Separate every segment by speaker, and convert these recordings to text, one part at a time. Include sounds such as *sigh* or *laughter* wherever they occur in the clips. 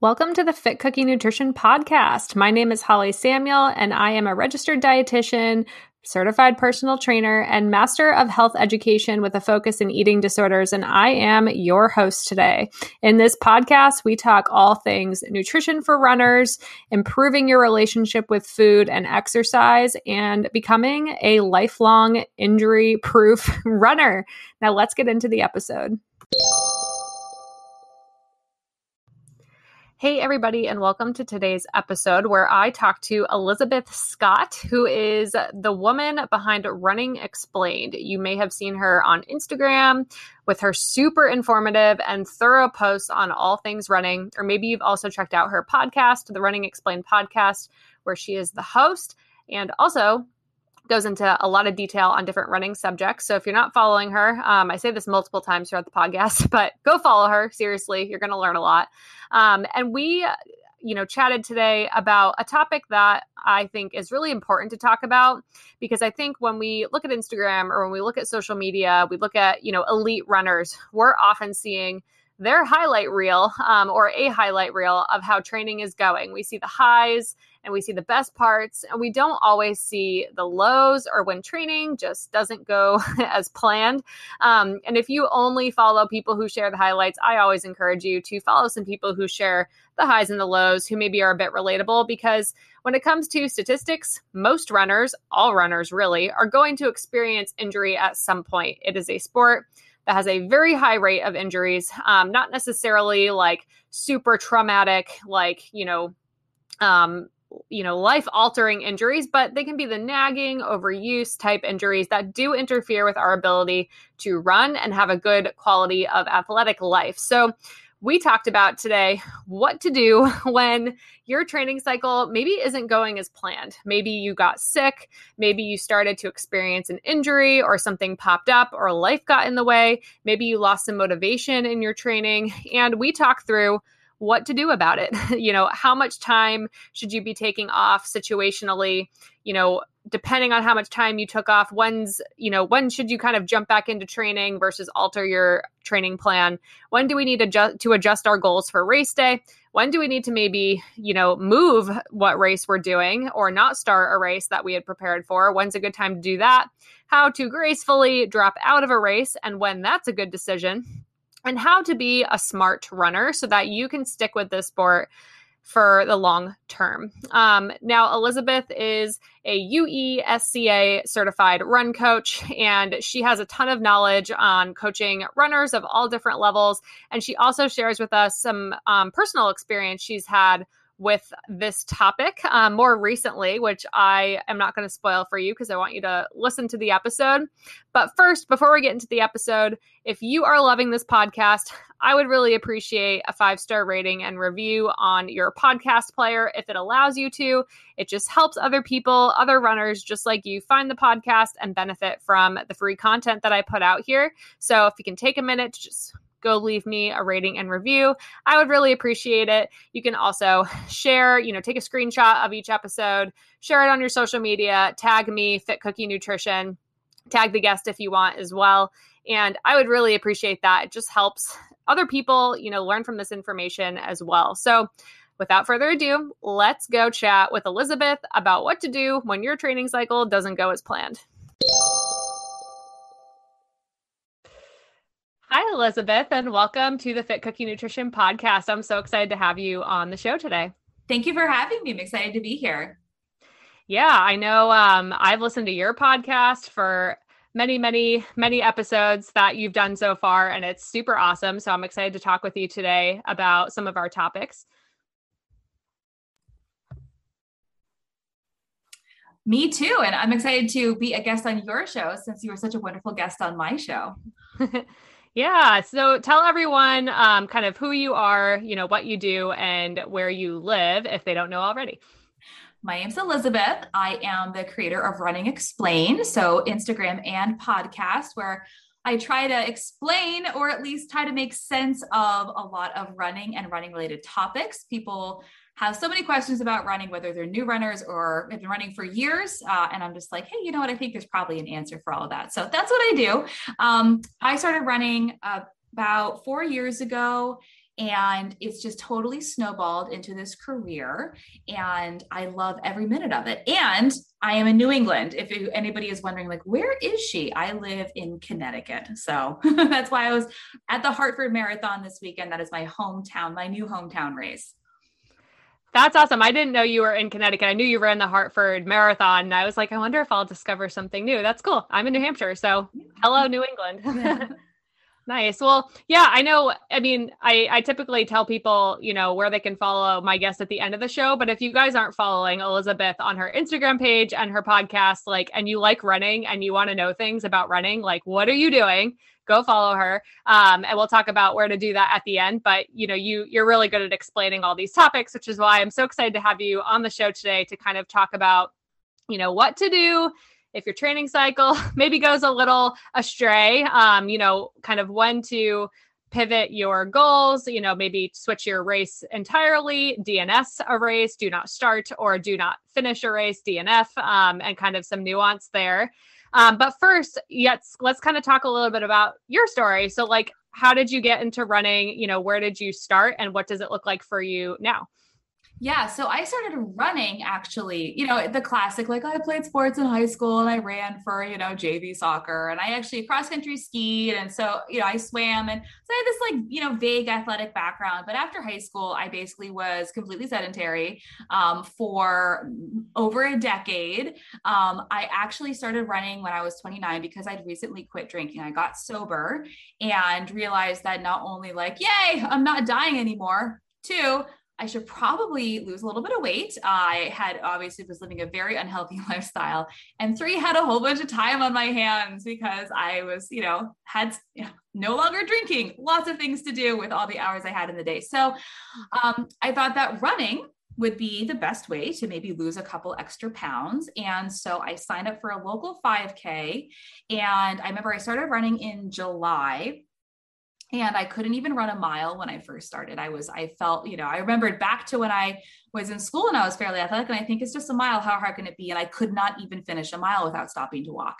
Speaker 1: Welcome to the Fit Cookie Nutrition Podcast. My name is Holly Samuel, and I am a registered dietitian, certified personal trainer, and master of health education with a focus in eating disorders. And I am your host today. In this podcast, we talk all things nutrition for runners, improving your relationship with food and exercise, and becoming a lifelong injury proof *laughs* runner. Now, let's get into the episode. Hey, everybody, and welcome to today's episode where I talk to Elizabeth Scott, who is the woman behind Running Explained. You may have seen her on Instagram with her super informative and thorough posts on all things running, or maybe you've also checked out her podcast, the Running Explained podcast, where she is the host. And also, goes into a lot of detail on different running subjects. So if you're not following her, um, I say this multiple times throughout the podcast, *laughs* but go follow her. Seriously, you're going to learn a lot. Um, and we, you know, chatted today about a topic that I think is really important to talk about because I think when we look at Instagram or when we look at social media, we look at, you know, elite runners, we're often seeing their highlight reel um, or a highlight reel of how training is going. We see the highs and we see the best parts, and we don't always see the lows or when training just doesn't go *laughs* as planned. Um, and if you only follow people who share the highlights, I always encourage you to follow some people who share the highs and the lows who maybe are a bit relatable because when it comes to statistics, most runners, all runners really, are going to experience injury at some point. It is a sport that has a very high rate of injuries, um, not necessarily like super traumatic, like, you know, um, you know, life altering injuries, but they can be the nagging, overuse type injuries that do interfere with our ability to run and have a good quality of athletic life. So, we talked about today what to do *laughs* when your training cycle maybe isn't going as planned. Maybe you got sick, maybe you started to experience an injury or something popped up or life got in the way, maybe you lost some motivation in your training. And we talk through what to do about it. *laughs* you know, how much time should you be taking off situationally? You know, depending on how much time you took off, when's, you know, when should you kind of jump back into training versus alter your training plan? When do we need to adjust, to adjust our goals for race day? When do we need to maybe, you know, move what race we're doing or not start a race that we had prepared for? When's a good time to do that? How to gracefully drop out of a race and when that's a good decision and how to be a smart runner so that you can stick with this sport for the long term. Um, now, Elizabeth is a UESCA certified run coach, and she has a ton of knowledge on coaching runners of all different levels. And she also shares with us some um, personal experience she's had with this topic um, more recently, which I am not going to spoil for you because I want you to listen to the episode. But first, before we get into the episode, if you are loving this podcast, I would really appreciate a five star rating and review on your podcast player if it allows you to. It just helps other people, other runners just like you, find the podcast and benefit from the free content that I put out here. So if you can take a minute to just go leave me a rating and review. I would really appreciate it. You can also *sighs* share, you know, take a screenshot of each episode, share it on your social media, tag me, Fit Cookie Nutrition, tag the guest if you want as well. And I would really appreciate that. It just helps other people, you know, learn from this information as well. So, without further ado, let's go chat with Elizabeth about what to do when your training cycle doesn't go as planned. Elizabeth, and welcome to the Fit Cookie Nutrition Podcast. I'm so excited to have you on the show today.
Speaker 2: Thank you for having me. I'm excited to be here.
Speaker 1: Yeah, I know um, I've listened to your podcast for many, many, many episodes that you've done so far, and it's super awesome. So I'm excited to talk with you today about some of our topics.
Speaker 2: Me too. And I'm excited to be a guest on your show since you were such a wonderful guest on my show. *laughs*
Speaker 1: Yeah. So tell everyone um, kind of who you are, you know, what you do, and where you live if they don't know already.
Speaker 2: My name's Elizabeth. I am the creator of Running Explain, so Instagram and podcast, where I try to explain or at least try to make sense of a lot of running and running related topics. People have so many questions about running, whether they're new runners or have been running for years. Uh, and I'm just like, hey, you know what? I think there's probably an answer for all of that. So that's what I do. Um, I started running uh, about four years ago. And it's just totally snowballed into this career. And I love every minute of it. And I am in New England. If anybody is wondering, like, where is she? I live in Connecticut. So *laughs* that's why I was at the Hartford Marathon this weekend. That is my hometown, my new hometown race.
Speaker 1: That's awesome. I didn't know you were in Connecticut. I knew you ran the Hartford Marathon. And I was like, I wonder if I'll discover something new. That's cool. I'm in New Hampshire. So hello, New England. *laughs* *laughs* Nice. Well, yeah, I know. I mean, I, I typically tell people, you know, where they can follow my guests at the end of the show. But if you guys aren't following Elizabeth on her Instagram page and her podcast, like, and you like running and you want to know things about running, like, what are you doing? Go follow her. Um, and we'll talk about where to do that at the end. But you know, you you're really good at explaining all these topics, which is why I'm so excited to have you on the show today to kind of talk about, you know, what to do if your training cycle *laughs* maybe goes a little astray, um, you know, kind of when to pivot your goals, you know, maybe switch your race entirely, DNS a race, do not start or do not finish a race, DNF, um, and kind of some nuance there. Um, but first, yes, let's kind of talk a little bit about your story. So, like, how did you get into running? You know, where did you start, and what does it look like for you now?
Speaker 2: Yeah, so I started running actually, you know, the classic like I played sports in high school and I ran for, you know, JV soccer and I actually cross country skied and so, you know, I swam and so I had this like, you know, vague athletic background, but after high school I basically was completely sedentary um, for over a decade. Um, I actually started running when I was 29 because I'd recently quit drinking. I got sober and realized that not only like, yay, I'm not dying anymore, Two, I should probably lose a little bit of weight. I had obviously was living a very unhealthy *laughs* lifestyle. And three, had a whole bunch of time on my hands because I was, you know, had no longer drinking, lots of things to do with all the hours I had in the day. So um, I thought that running would be the best way to maybe lose a couple extra pounds. And so I signed up for a local 5K. And I remember I started running in July and I couldn't even run a mile when I first started. I was, I felt, you know, I remembered back to when I was in school and I was fairly athletic, and I think it's just a mile. How hard can it be? And I could not even finish a mile without stopping to walk.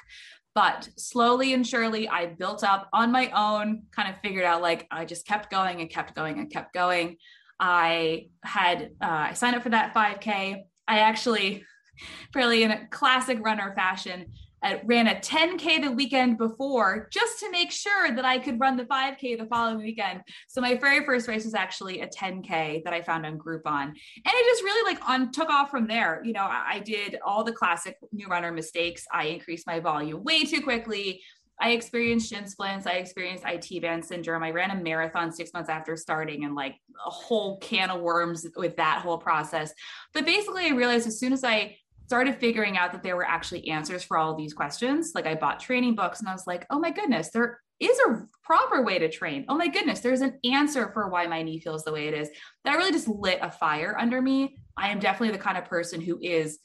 Speaker 2: But slowly and surely, I built up on my own, kind of figured out like I just kept going and kept going and kept going. I had, uh, I signed up for that 5K. I actually, *laughs* fairly in a classic runner fashion, I ran a 10K the weekend before just to make sure that I could run the 5K the following weekend. So my very first race was actually a 10K that I found on Groupon. And it just really like on took off from there. You know, I, I did all the classic new runner mistakes. I increased my volume way too quickly. I experienced shin splints. I experienced IT band syndrome. I ran a marathon six months after starting and like a whole can of worms with that whole process. But basically, I realized as soon as I started figuring out that there were actually answers for all of these questions. Like I bought training books and I was like, oh my goodness, there is a proper way to train. Oh my goodness, there's an answer for why my knee feels the way it is. That really just lit a fire under me. I am definitely the kind of person who is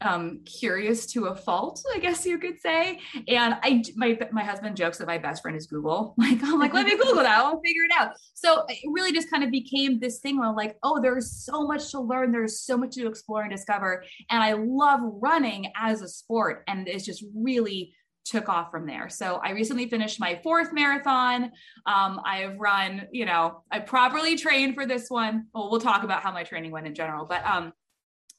Speaker 2: um, curious to a fault, I guess you could say. And I, my, my husband jokes that my best friend is Google. *laughs* Like, I'm like, let me Google that. I'll figure it out. So it really just kind of became this thing where I'm like, oh, there's so much to learn. There's so much to explore and discover. And I love running as a sport. And it's just really took off from there. So I recently finished my fourth marathon. Um, I have run, you know, I properly trained for this one. Well, we'll talk about how my training went in general, but um,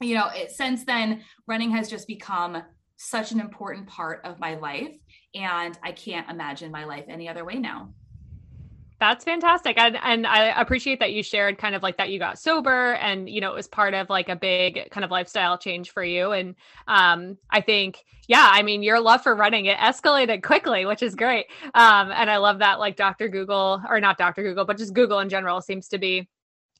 Speaker 2: you know, it, since then, running has just become such an important part of my life. And I can't imagine my life any other way now.
Speaker 1: That's fantastic. And, and I appreciate that you shared kind of like that you got sober and, you know, it was part of like a big kind of lifestyle change for you. And um, I think, yeah, I mean, your love for running, it escalated quickly, which is great. Um, and I love that like Dr. Google or not Dr. Google, but just Google in general seems to be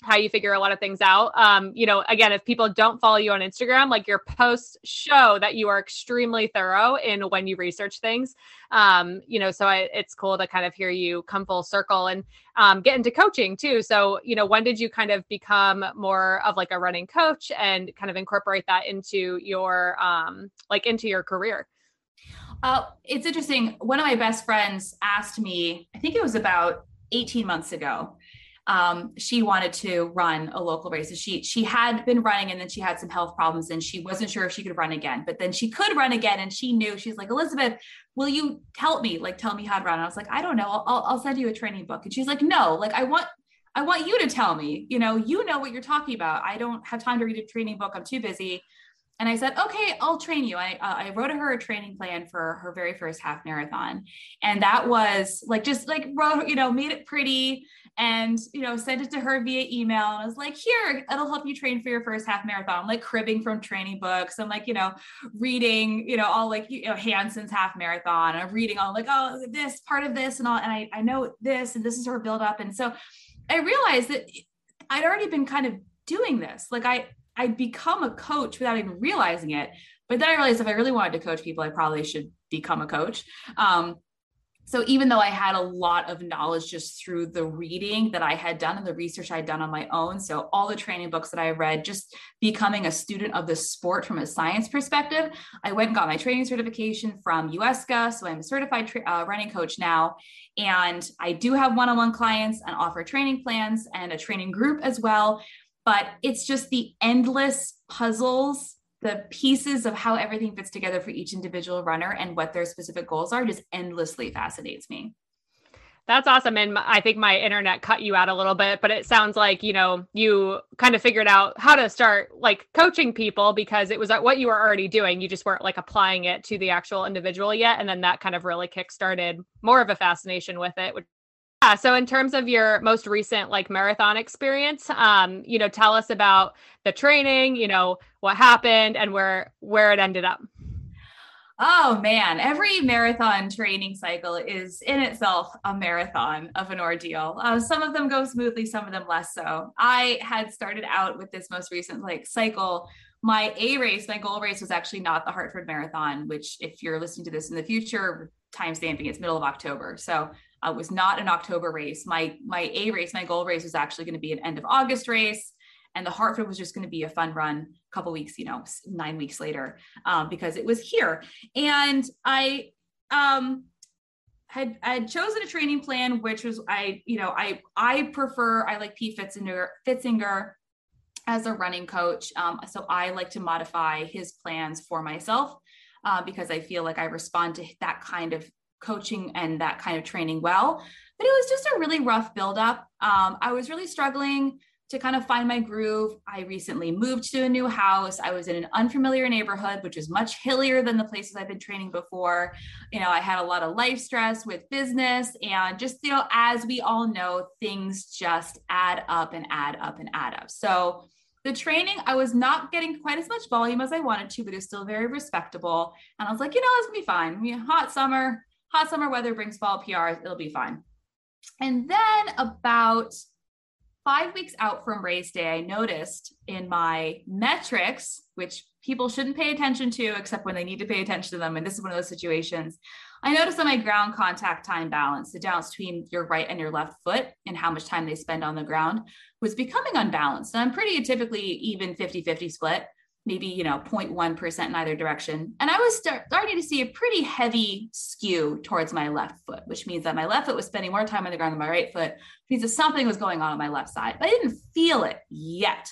Speaker 1: how you figure a lot of things out. Um, you know, again, if people don't follow you on Instagram, like your posts show that you are extremely thorough in when you research things. Um, you know, so I, it's cool to kind of hear you come full circle and um, get into coaching too. So, you know, when did you kind of become more of like a running coach and kind of incorporate that into your um, like into your career?
Speaker 2: Uh, it's interesting. One of my best friends asked me, I think it was about 18 months ago um, she wanted to run a local race. she she had been running and then she had some health problems and she wasn't sure if she could run again. But then she could run again and she knew she's like Elizabeth, will you help me? Like tell me how to run. And I was like, I don't know. I'll, I'll send you a training book. And she's like, no, like I want I want you to tell me, you know, you know what you're talking about. I don't have time to read a training book. I'm too busy. And I said, okay, I'll train you. I, uh, I wrote her a training plan for her very first half marathon. And that was like, just like wrote, you know, made it pretty and, you know, sent it to her via email. And I was like, here, it'll help you train for your first half marathon. I'm like cribbing from training books. I'm like, you know, reading, you know, all like, you know, Hanson's half marathon. I'm reading all like, oh, this part of this and all. And I, I know this, and this is her build up. And so I realized that I'd already been kind of doing this. Like I, I'd become a coach without even realizing it. But then I realized if I really wanted to coach people, I probably should become a coach. Um, so even though I had a lot of knowledge just through the reading that I had done and the research I'd done on my own, so all the training books that I read, just becoming a student of the sport from a science perspective, I went and got my training certification from UESCA. So I'm a certified tra- uh, running coach now. And I do have one on one clients and offer training plans and a training group as well. But it's just the endless puzzles the pieces of how everything fits together for each individual runner and what their specific goals are just endlessly fascinates me.
Speaker 1: That's awesome. And I think my internet cut you out a little bit, but it sounds like, you know, you kind of figured out how to start like coaching people because it was what you were already doing. You just weren't like applying it to the actual individual yet. And then that kind of really kickstarted more of a fascination with it, which yeah. So in terms of your most recent like marathon experience, um, you know, tell us about the training, you know, what happened and where where it ended up.
Speaker 2: Oh man, every marathon training cycle is in itself a marathon of an ordeal. Uh, some of them go smoothly, some of them less so. I had started out with this most recent like cycle. My A race, my goal race was actually not the Hartford Marathon, which if you're listening to this in the future, time stamping, it's middle of October. So uh, was not an October race. My my A race, my goal race was actually going to be an end of August race, and the Hartford was just going to be a fun run. A couple weeks, you know, nine weeks later, um, because it was here. And I um, had I had chosen a training plan, which was I, you know, I I prefer I like Pete Pfitzinger Pfitzinger as a running coach. Um, so I like to modify his plans for myself. Uh, because I feel like I respond to that kind of coaching and that kind of training well. But it was just a really rough buildup. Um, I was really struggling to kind of find my groove. I recently moved to a new house. I was in an unfamiliar neighborhood, which is much hillier than the places I've been training before. You know, I had a lot of life stress with business and just, you know, as we all know, things just add up and add up and add up. So, the training, I was not getting quite as much volume as I wanted to, but it's still very respectable. And I was like, you know, it's gonna be fine. Mean, hot summer, hot summer weather brings fall PRs, it'll be fine. And then about five weeks out from race day, I noticed in my metrics, which people shouldn't pay attention to except when they need to pay attention to them. And this is one of those situations. I noticed that my ground contact time balance, the distance between your right and your left foot and how much time they spend on the ground, was becoming unbalanced. And I'm pretty typically even 50 50 split maybe you know 0.1% in either direction. And i was start, starting to see a pretty heavy skew towards my left foot which means that my left foot was spending more time on the ground than my right foot which means that something was going on on my left side but i didn't feel it yet.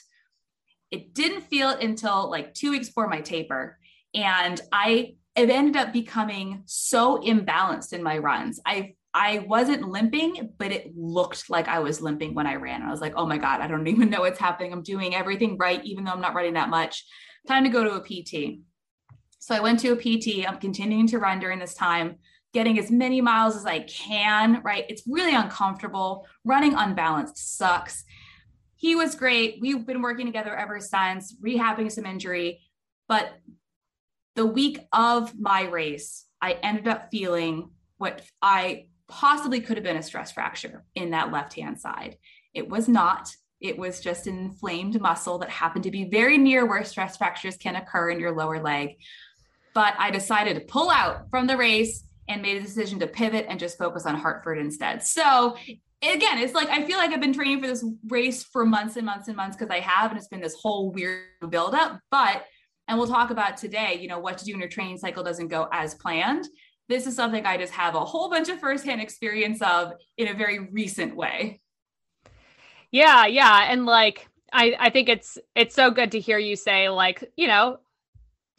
Speaker 2: It didn't feel it until like two weeks before my taper and i it ended up becoming so imbalanced in my runs. I I wasn't limping, but it looked like I was limping when I ran. And I was like, oh my God, I don't *laughs* even know what's happening. I'm doing everything right, even though I'm not running that much. Time to go to a PT. So I went to a PT. I'm continuing to run during this time, getting as many miles as I can, right? It's really uncomfortable. Running unbalanced sucks. He was great. We've been working together ever since, rehabbing some injury. But the week of my race, I ended up feeling what I possibly could have been a stress fracture in that left hand side. It was not. It was just an inflamed muscle that happened to be very near where stress fractures can occur in your lower leg. But I decided to pull out from the race and made a decision to pivot and just focus on Hartford instead. So again, it's like I feel like I've been training for this race for months and months and months because I have, and it's been this whole weird buildup. But and we'll talk about today, you know, what to do when your training cycle doesn't go as planned this is something I just have a whole bunch of firsthand experience of in a very recent way.
Speaker 1: Yeah, yeah. And like I, I think it's it's so good to hear you say, like, you know,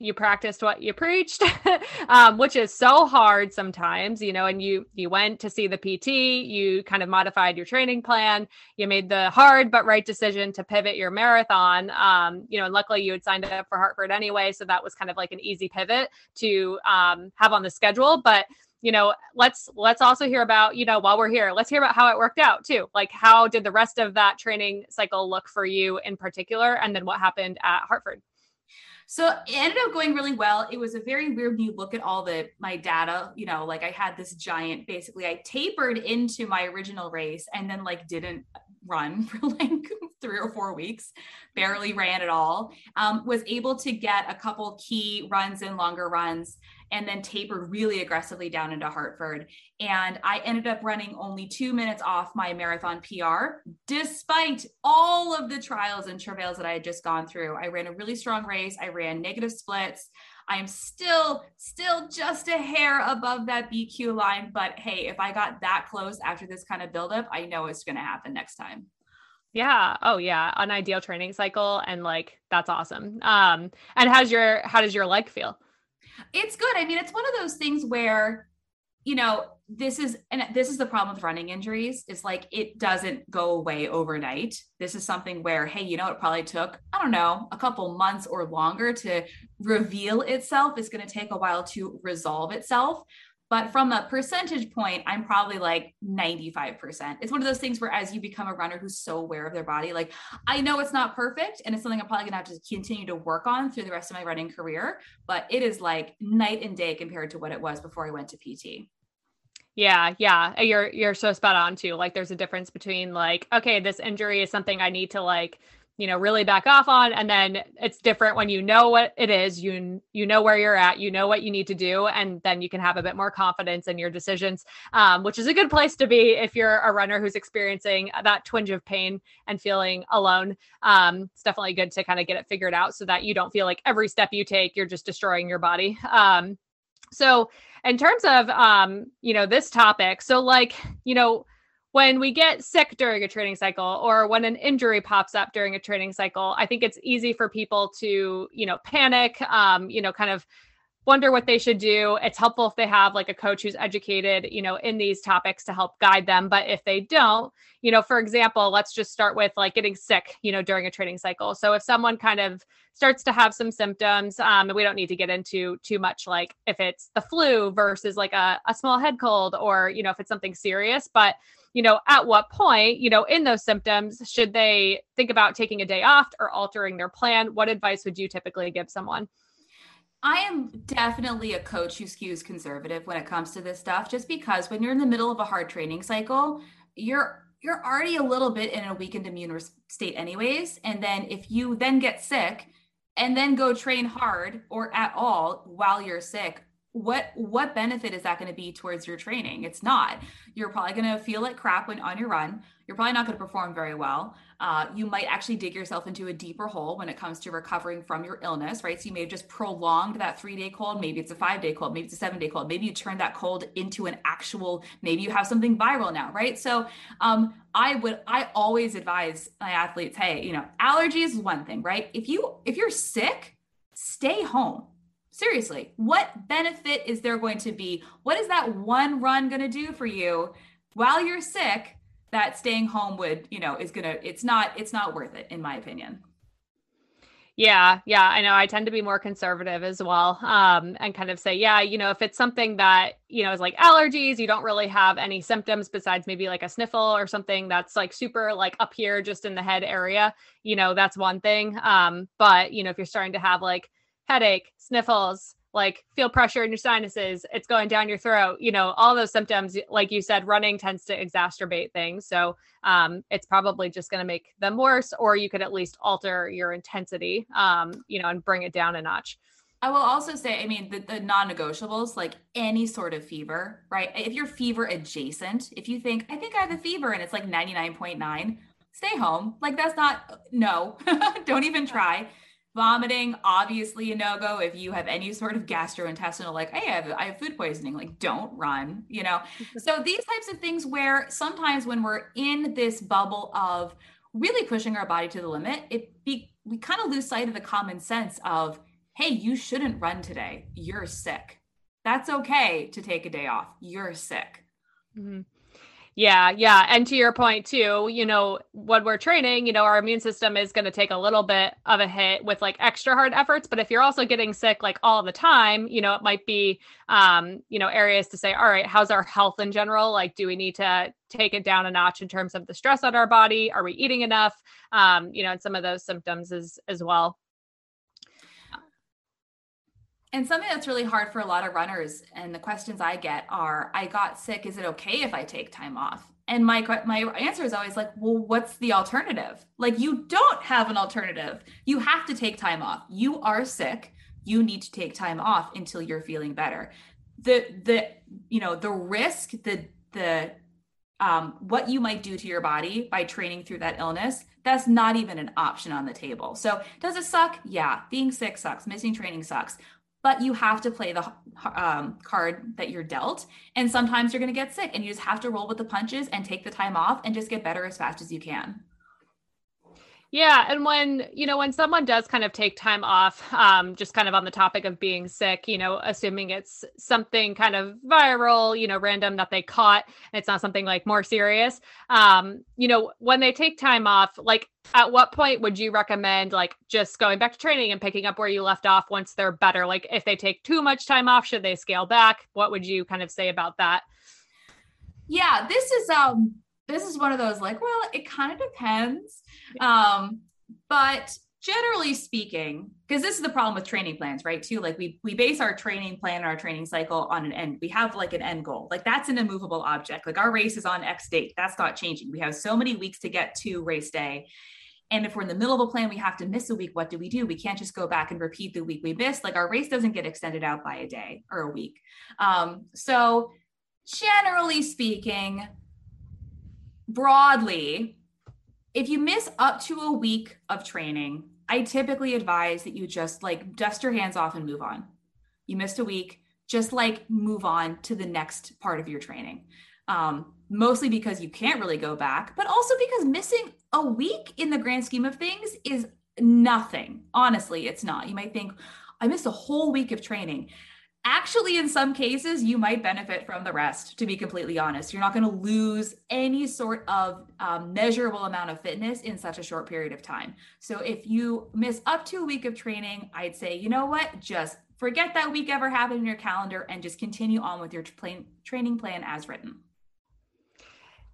Speaker 1: you practiced what you preached *laughs* um, which is so hard sometimes you know and you you went to see the pt you kind of modified your training plan you made the hard but right decision to pivot your marathon um, you know and luckily you had signed up for hartford anyway so that was kind of like an easy pivot to um, have on the schedule but you know let's let's also hear about you know while we're here let's hear about how it worked out too. Like how did the rest of that training cycle look for you in particular and then what happened at hartford
Speaker 2: so it ended up going really well. It was a very weird you look at all the my data, you know, like I had this giant basically I tapered into my original race and then like didn't run *laughs* for like three or four weeks, barely ran at all. Um, was able to get a couple key runs and longer runs, and then tapered really aggressively down into Hartford. And I ended up running only two minutes off my marathon PR, despite all of the trials and travails that I had just gone through. I ran a really strong race. I ran negative splits. I'm still, still just a hair above that BQ line. But hey, if I got that close after this kind of buildup, I know it's going to happen next time.
Speaker 1: Yeah. Oh yeah. An ideal training cycle. And like, that's awesome. Um, and how's your, how does your leg feel?
Speaker 2: It's good. I mean, it's one of those things where, you know, this is and this is the problem with running injuries. Is like it doesn't go away overnight. This is something where hey you know it probably took? I don't know a couple months or longer to reveal itself it's going to take a while to resolve itself but from a percentage point i'm probably like 95% it's one of those things where as you become a runner who's so aware of their body like i know it's not perfect and it's something i'm probably to have to continue to work on through the rest of my running career but it is like night and day compared to what it was before i went to pt
Speaker 1: yeah, yeah. You're you're so spot on too. Like there's a difference between like, okay, this injury is something I need to like, you know, really back off on and then it's different when you know what it is, you you know where you're at, you know what you need to do and then you can have a bit more confidence in your decisions. Um, which is a good place to be if you're a runner who's experiencing that twinge of pain and feeling alone. Um, it's definitely good to kind of get it figured out so that you don't feel like every step you take you're just destroying your body. Um, so in terms of um, you know, this topic, so like, you know, when we get sick during a training cycle or when an injury pops up during a training cycle, I think it's easy for people to, you know, panic, um, you know, kind of wonder what they should do. It's helpful if they have like a coach who's educated, you know, in these topics to help guide them. But if they don't, you know, for example, let's just start with like getting sick, you know, during a training cycle. So if someone kind of starts to have some symptoms, um, and we don't need to get into too much like if it's the flu versus like a, a small head cold or, you know, if it's something serious, but you know, at what point, you know, in those symptoms, should they think about taking a day off or altering their plan? What advice would you typically give someone?
Speaker 2: I am definitely a coach who skews conservative when it comes to this stuff, just because when you're in the middle of a hard training cycle, you're you're already a little bit in a weakened immune state anyways and then if you then get sick and then go train hard or at all while you're sick what what benefit is that going to be towards your training? It's not. You're probably going to feel like crap when on your run. You're probably not going to perform very well. Uh, you might actually dig yourself into a deeper hole when it comes to recovering from your illness right? So you may have just prolonged that three day cold. Maybe it's a five day cold. Maybe it's a seven day cold. Maybe you turn that cold into an actual maybe you have something viral now right? So um, i would i always advise my athletes hey you know allergies is one thing right? If you if you're sick stay home seriously, what benefit is there going to be? What is that one run going to do for you while you're sick that staying home would, you know, is going to it's not it's not worth it in my opinion.
Speaker 1: Yeah, yeah, I know. I tend to be more conservative as well, um, and kind of say, yeah, you know, if it's something that you know is like allergies, you don't really have any symptoms besides maybe like a sniffle or something that's like super like up here, just in the head area. You know, that's one thing. Um, but you know, if you're starting to have like headache, sniffles, like feel pressure in your sinuses, it's going down your throat, you know, all those symptoms, like you said, running tends to exacerbate things. So um, it's probably just going to make them worse, or you could at least alter your intensity, um, you know, and bring it down a notch.
Speaker 2: I will also say, I mean, the, the non negotiables, like any sort of fever, right? If you're fever adjacent, if you think, I think I have a fever and it's like 99.9, stay home. Like, that's not, no, *laughs* don't even try vomiting obviously a no-go if you have any sort of gastrointestinal like hey I have, I have food poisoning like don't run you know *laughs* so these types of things where sometimes when we're in this bubble of really pushing our body to the limit it be we kind of lose sight of the common sense of hey, you shouldn't run today. You're sick. That's okay to take a day off. You're sick.
Speaker 1: Mm-hmm. Yeah, yeah. And to your point too, you know, when we're training, you know, our immune system is going to take a little bit of a hit with like extra hard efforts, but if you're also getting sick like all the time, you know, it might be um, you know, areas to say, all right, how's our health in general? Like do we need to take it down a notch in terms of the stress on our body? Are we eating enough? Um, you know, and some of those symptoms as as well.
Speaker 2: And something that's really hard for a lot of runners, and the questions I get are, "I got sick. Is it okay if I take time off?" And my my answer is always like, "Well, what's the alternative? Like, you don't have an alternative. You have to take time off. You are sick. You need to take time off until you're feeling better." The the you know the risk, the the um, what you might do to your body by training through that illness, that's not even an option on the table. So, does it suck? Yeah. Being sick sucks. Missing training sucks but you have to play the um, card that you're dealt. And sometimes you're going to get sick and you just have to roll with the punches and take the time off and just get better as fast as you can.
Speaker 1: Yeah, and when you know when someone does kind of take time off, um, just kind of on the topic of being sick, you know, assuming it's something kind of viral, you know, random that they caught, it's not something like more serious. Um, you know, when they take time off, like at what point would you recommend like just going back to training and picking up where you left off once they're better? Like if they take too much time off, should they scale back? What would you kind of say about that?
Speaker 2: Yeah, this is um this is one of those like, well, it kind of depends. Um, but generally speaking, because this is the problem with training plans, right? Too like we we base our training plan our training cycle on an end. We have like an end goal. Like that's an immovable object. Like our race is on X date. That's not changing. We have so many weeks to get to race day. And if we're in the middle of a plan, we have to miss a week. What do we do? We can't just go back and repeat the week we missed. Like our race doesn't get extended out by a day or a week. Um, so generally speaking, broadly, if you miss up to a week of training, I typically advise that you just like dust your hands off and move on. You missed a week, just like move on to the next part of your training. Um, mostly because you can't really go back, but also because missing a week in the grand scheme of things is nothing. Honestly, it's not. You might think, I missed a whole week of training actually in some cases you might benefit from the rest to be completely honest. You're not going to lose any sort of um, measurable amount of fitness in such a short period of time. So if you miss up to a week of training i'd say you know what? Just forget that week ever happened in your calendar and just continue on with your plan, training plan as written.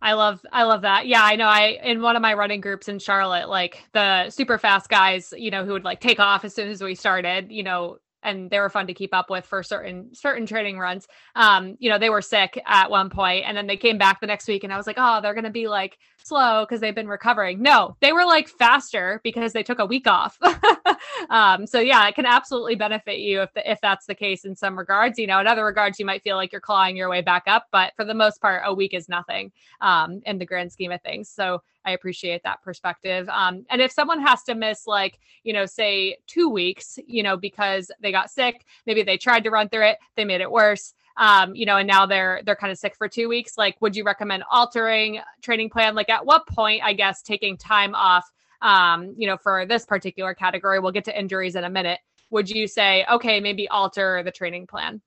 Speaker 1: I love I love that. Yeah, I know I in one of my running groups in Charlotte, like the super fast guys, you know, who would like take off as soon as we started, you know, and they were fun to keep up with for certain certain training runs. Um, you know, they were sick at one point and then they came back the next week and I was like, "Oh, they're going to be like slow because they've been recovering." No, they were like faster because they took a week off. *laughs* um, so yeah, it can absolutely benefit you if the, if that's the case in some regards. You know, in other regards you might feel like you're clawing your way back up, but for the most part a week is nothing um, in the grand scheme of things. So I appreciate that perspective. Um, and if someone has to miss, like, you know, say two weeks, you know, because they got sick, maybe they tried to run through it, they made it worse. Um, you know, and now they're they're kind of sick for two weeks. Like, would you recommend altering training plan? Like, at what point, I guess, taking time off? Um, you know, for this particular category, we'll get to injuries in a minute. Would you say, okay, maybe alter the training plan?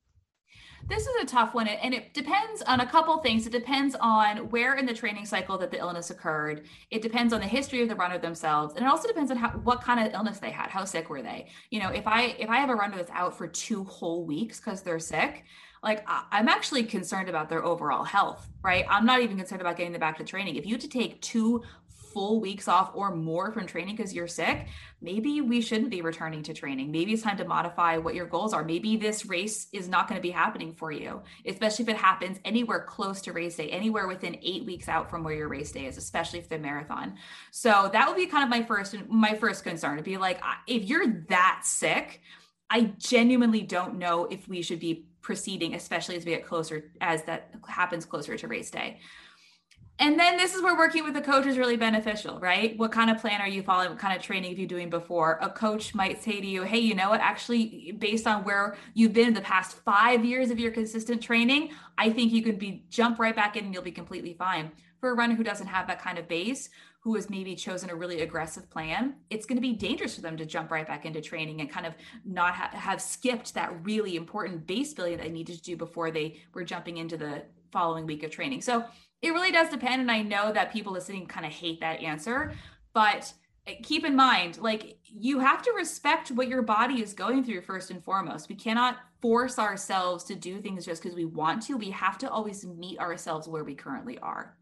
Speaker 2: This is a tough one, and it depends on a couple things. It depends on where in the training cycle that the illness occurred. It depends on the history of the runner themselves, and it also depends on how what kind of illness they had. How sick were they? You know, if I if I have a runner that's out for two whole weeks because they're sick, like I'm actually concerned about their overall health, right? I'm not even concerned about getting them back to training. If you had to take two full weeks off or more from training because you're sick, maybe we shouldn't be returning to training. Maybe it's time to modify what your goals are. Maybe this race is not going to be happening for you, especially if it happens anywhere close to race day, anywhere within eight weeks out from where your race day is, especially if the marathon. So that would be kind of my first my first concern to be like, if you're that sick, I genuinely don't know if we should be proceeding, especially as we get closer, as that happens closer to race day. And then this is where working with a coach is really beneficial, right? What kind of plan are you following? What kind of training have you doing before? A coach might say to you, hey, you know what? Actually, based on where you've been in the past five years of your consistent training, I think you can be jump right back in and you'll be completely fine. For a runner who doesn't have that kind of base, who has maybe chosen a really aggressive plan, it's going to be dangerous for them to jump right back into training and kind of not ha- have skipped that really important base building that they needed to do before they were jumping into the following week of training. So it really does depend. And I know that people listening kind of hate that answer, but eh, keep in mind like you have to respect what your body is going through first and foremost we cannot force ourselves to do things just because we want to we have to always meet ourselves where we currently are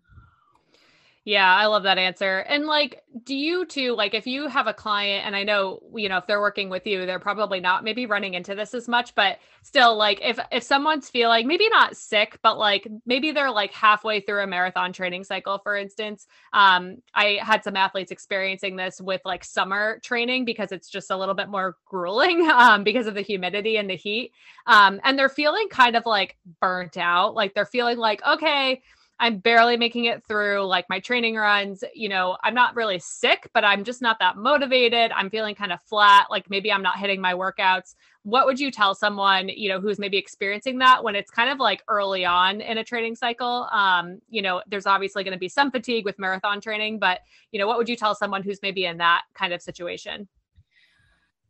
Speaker 1: yeah, I love that answer. And like, do you too, like, if you have a client, and I know, you know, if they're working with you, they're probably not maybe running into this as much, but still, like, if if someone's feeling maybe not sick, but like maybe they're like halfway through a marathon training cycle, for instance. Um, I had some athletes experiencing this with like summer training because it's just a little bit more grueling *laughs* um, because of the humidity and the heat. Um, and they're feeling kind of like burnt out, like they're feeling like, okay I'm barely making it through like my training runs. You know, I'm not really sick, but I'm just not that motivated. I'm feeling kind of flat. Like maybe I'm not hitting my workouts. What would you tell someone, you know, who's maybe experiencing that when it's kind of like early on in a training cycle? Um, you know, there's obviously going to be some fatigue with marathon training, but, you know, what would you tell someone who's maybe in that kind of situation?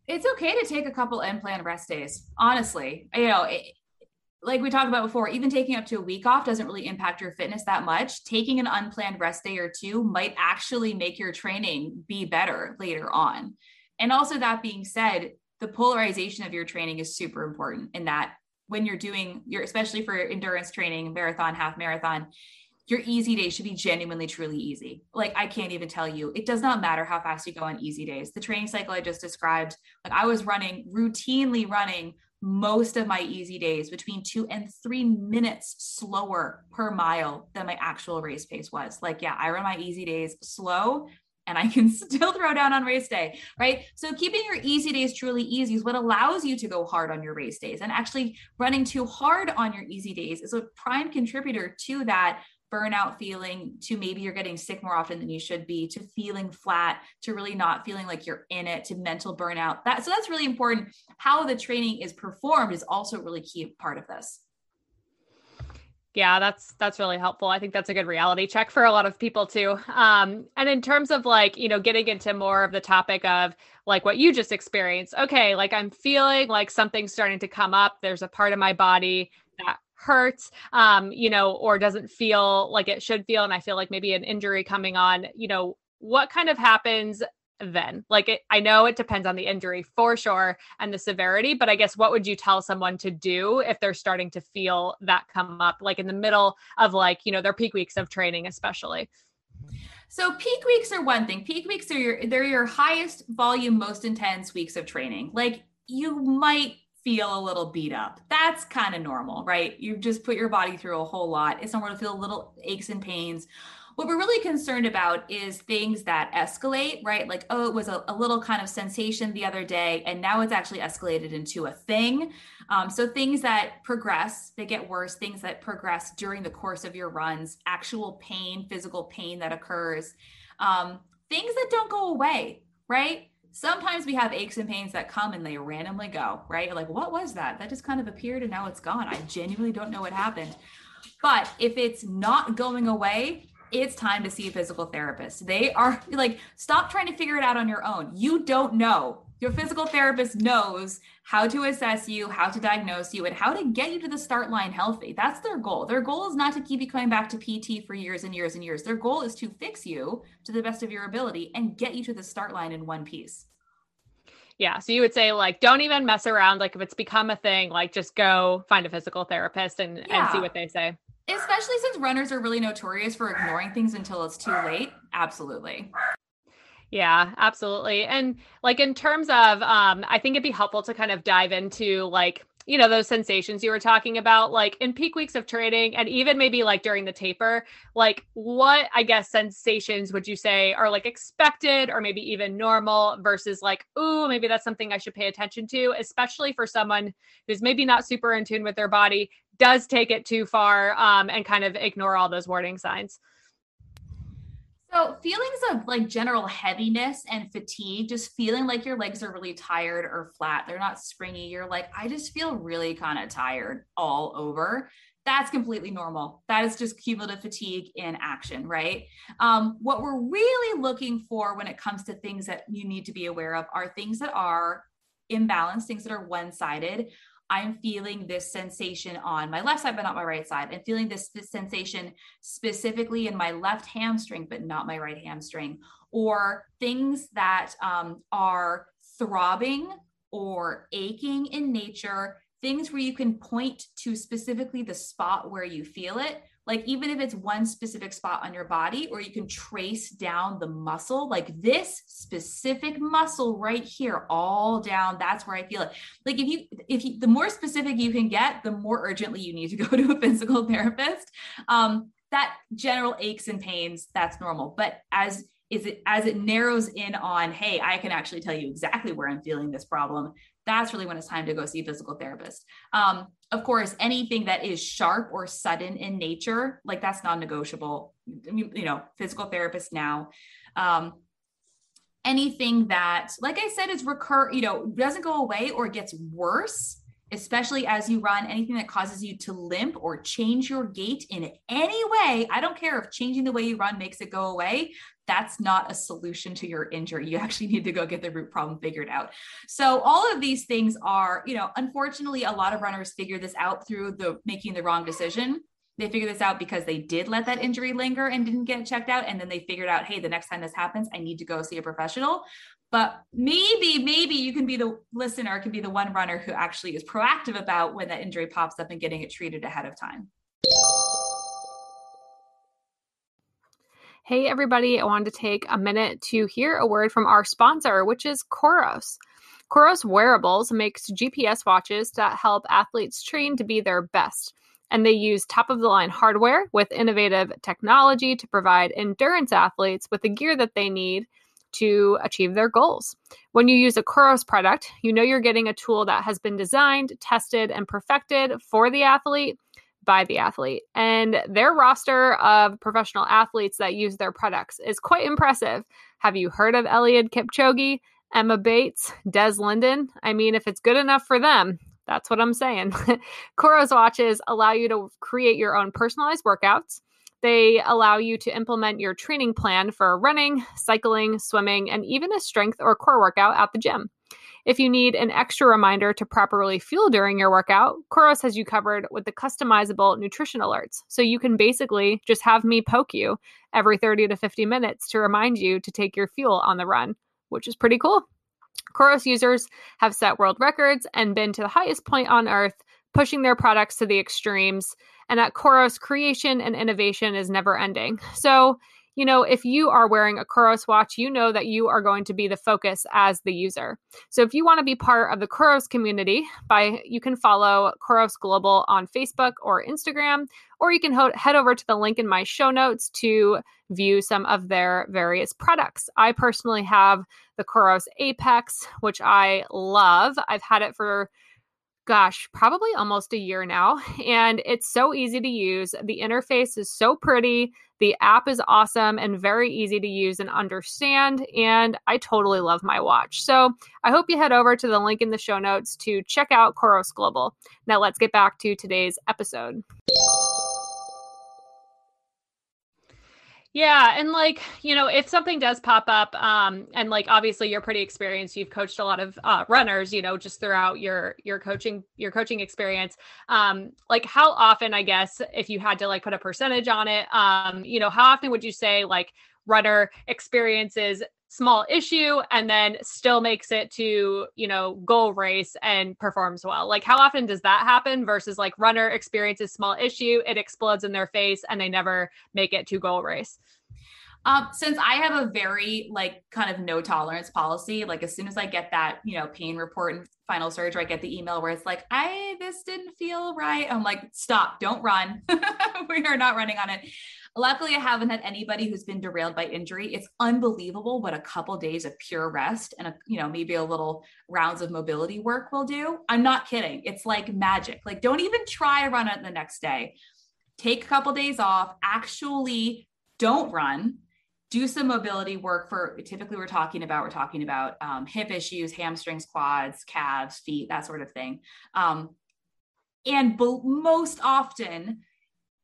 Speaker 2: it's okay to take a couple unplanned rest days honestly you know like we talked about before, even taking up to a week off doesn't really impact your fitness that much. Taking an unplanned rest day or two might actually make your training be better later on. And also, that being said, the polarization of your training is super important in that when you're doing your, especially for endurance training, marathon, half marathon, your easy days should be genuinely, truly easy. Like, I can't even tell you, it does not matter how fast you go on easy days. The training cycle I just described, like, I was running, routinely running most of my easy days between two and three minutes slower per mile than my actual race pace was. Like, yeah, I run my easy days slow and I can *laughs* still throw down on race day, right? So keeping your easy days truly easy is what allows you to go hard on your race days. And actually running too hard on your easy days is a prime contributor to that burnout feeling to maybe you're getting sick more often than you should be to feeling flat to really not feeling like you're in it to mental burnout. That so that's really important. How the training is performed is also really key part of this.
Speaker 1: Yeah that's that's really helpful. I think that's a good reality check for a lot of people too. Um and in terms of like you know getting into more of the topic of like what you just experienced okay like i'm feeling like something's starting to come up. There's a part of my body that hurts um you know or doesn't feel like it should feel and i feel like maybe an injury coming on you know what kind of happens then? Like it, i know it depends on the injury for sure and the severity but i guess what would you tell someone to do if they're starting to feel that come up like in the middle of like you know their peak weeks of training especially?
Speaker 2: So peak weeks are one thing. Peak weeks are your they're your highest volume most intense weeks of training. Like you might feel a little beat up. That's kind of normal, right? You've just put your body through a whole lot. It's normal to feel little aches and pains. What we're really concerned about is things that escalate, right? Like, oh, it was a, a little kind of sensation the other day, and now it's actually escalated into a thing. Um, so things that progress, they get worse, things that progress during the course of your runs, actual pain, physical pain that occurs, um, things that don't go away, right? Sometimes we have aches and pains that come and they randomly go, right? Like, what was that? That just kind of appeared and now it's gone. I genuinely don't know what happened. But if it's not going away, it's time to see a physical therapist. They are *laughs* like, stop trying to figure it out on your own. You don't know. Your physical therapist knows how to assess you, how to diagnose you, and how to get you to the start line healthy. That's their goal. Their goal is not to keep you coming back to PT for years and years and years. Their goal is to fix you to the best of your ability and get you to the start line in one piece.
Speaker 1: Yeah. So you would say like don't even mess around. Like if it's become a thing, like just go find a physical therapist and, yeah. and see what they say.
Speaker 2: Especially since runners are really notorious for ignoring things until it's too late. Absolutely.
Speaker 1: Yeah, absolutely. And like in terms of um I think it'd be helpful to kind of dive into like you know those sensations you were talking about like in peak weeks of training and even maybe like during the taper like what i guess sensations would you say are like expected or maybe even normal versus like ooh maybe that's something i should pay attention to especially for someone who's maybe not super in tune with their body does take it too far um, and kind of ignore all those warning signs
Speaker 2: so, feelings of like general heaviness and fatigue, just feeling like your legs are really tired or flat, they're not springy. You're like, I just feel really kind of tired all over. that's completely normal. That is just cumulative fatigue in action, right? Um, what we're really looking for when it comes to things that you need to be aware of are things that are imbalanced, things that are one sided. I'm feeling this sensation on my left side, but not my right side. I'm feeling this, this sensation specifically in my left hamstring, but not my right hamstring. Or things that um, are throbbing or aching in nature things where you can point to specifically the spot where you feel it like even if it's one specific spot on your body or you can trace down the muscle like this specific muscle right here all down that's where i feel it. Like if you if you the more specific you can get the more urgently you need to go *laughs* to a physical therapist. Um that general aches and pains that's normal. But as is it as it narrows in on hey i can actually tell you exactly where i'm feeling this problem that's really when it's time to go see a physical therapist. Um, of course, anything that is sharp or sudden in nature, like that's non-negotiable. You know, physical therapist now. Um, anything that, like I said, is recur, you know, doesn't go away or gets worse, especially as you run, anything that causes you to limp or change your gait in any way. I don't care if changing the way you run makes it go away that's not a solution to your injury. You actually need to go get the root problem figured out. So all of these things are, you know, unfortunately, a lot of runners figure this out through the making the wrong decision. They figure this out because they did let that injury linger and didn't get checked out. And then they figured out, hey, the next time this happens, I need to go see a professional. But maybe, maybe you can be the listener, can be the one runner who actually is proactive about when that injury pops up and getting it treated ahead of time.
Speaker 1: Hey, everybody, I wanted to take a minute to hear a word from our sponsor, which is Coros. Coros Wearables makes GPS watches that help athletes train to be their best. And they use top of the line hardware with innovative technology to provide endurance athletes with the gear that they need to achieve their goals. When you use a Coros product, you know you're getting a tool that has been designed, tested, and perfected for the athlete by the athlete. And their roster of professional athletes that use their products is quite impressive. Have you heard of Eliud Kipchoge, Emma Bates, Des Linden? I mean, if it's good enough for them, that's what I'm saying. *laughs* Coros watches allow you to create your own personalized workouts. They allow you to implement your training plan for running, cycling, swimming, and even a strength or core workout at the gym. If you need an extra reminder to properly fuel during your workout, Coros has you covered with the customizable nutrition alerts. So you can basically just have me poke you every 30 to 50 minutes to remind you to take your fuel on the run, which is pretty cool. Coros users have set world records and been to the highest point on earth, pushing their products to the extremes. And at Coros, creation and innovation is never ending. So you know, if you are wearing a Coros watch, you know that you are going to be the focus as the user. So if you want to be part of the Coros community, by you can follow Coros Global on Facebook or Instagram, or you can ho- head over to the link in my show notes to view some of their various products. I personally have the Coros Apex, which I love. I've had it for gosh, probably almost a year now. *laughs* And it's so easy to use. The interface is so pretty. The app is awesome and very easy to use and understand. And I totally love my watch. So I hope you head over to the link in the show notes to check out Coros Global. Now let's get back to today's episode. Yeah, and like, you know, if something does pop up um and like obviously you're pretty experienced, you've coached a lot of uh runners, you know, just throughout your your coaching your coaching experience. Um like how often I guess if you had to like put a percentage on it, um you know, how often would you say like runner experiences small issue and then still makes it to you know goal race and performs well like how often does that happen versus like runner experiences small issue it explodes in their face and they never make it to goal race
Speaker 2: um, since I have a very like kind of no tolerance policy, like as soon as I get that, you know, pain report and final surgery, I get the email where it's like, I this didn't feel right. I'm like, stop, don't run. *laughs* we are not running on it. Luckily, I haven't had anybody who's been derailed by injury. It's unbelievable what a couple days of pure rest and a, you know, maybe a little rounds of mobility work will do. I'm not kidding. It's like magic. Like, don't even try to run it the next day. Take a couple days off. Actually, don't run. Do some mobility work for typically we're talking about we're talking about um, hip issues, hamstrings, quads, calves, feet, that sort of thing. Um, and most often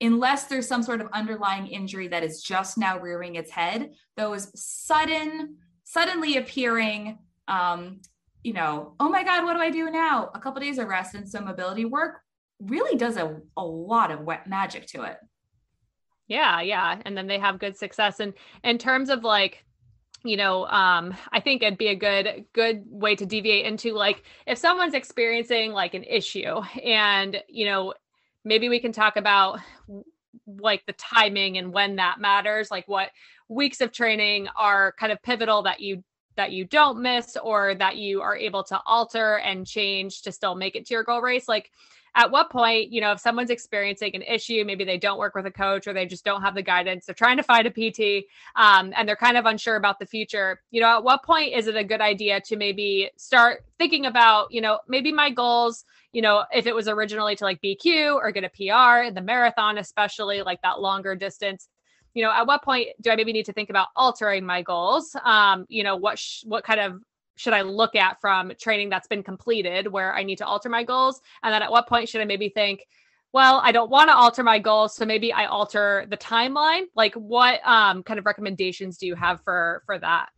Speaker 2: unless there's some sort of underlying injury that is just now rearing its head those sudden suddenly appearing um, you know oh my god what do i do now? A couple days of rest and some mobility work really does a, a lot of wet magic to it.
Speaker 1: Yeah yeah. And then they have good success. And in terms of like you know um i think it'd be a good good way to deviate into like if someone's experiencing like an issue and you know maybe we can talk about like the timing and when that matters like what weeks of training are kind of pivotal that you that you don't miss or that you are able to alter and change to still make it to your goal race like at what point, you know, if someone's experiencing an issue, maybe they don't work with a coach or they just don't have the guidance, they're trying to find a PT um, and they're kind of unsure about the future, you know, at what point is it a good idea to maybe start thinking about, you know, maybe my goals, you know, if it was originally to like BQ or get a PR, in the marathon, especially like that longer distance, you know at what point do i maybe need to think about altering my goals um you know what sh- what kind of should I look at from training that's been completed where I need to alter my goals? And then at what point should I maybe think, well, I don't want to alter my goals, so maybe I alter the timeline? Like what um, kind of recommendations do you have for for that?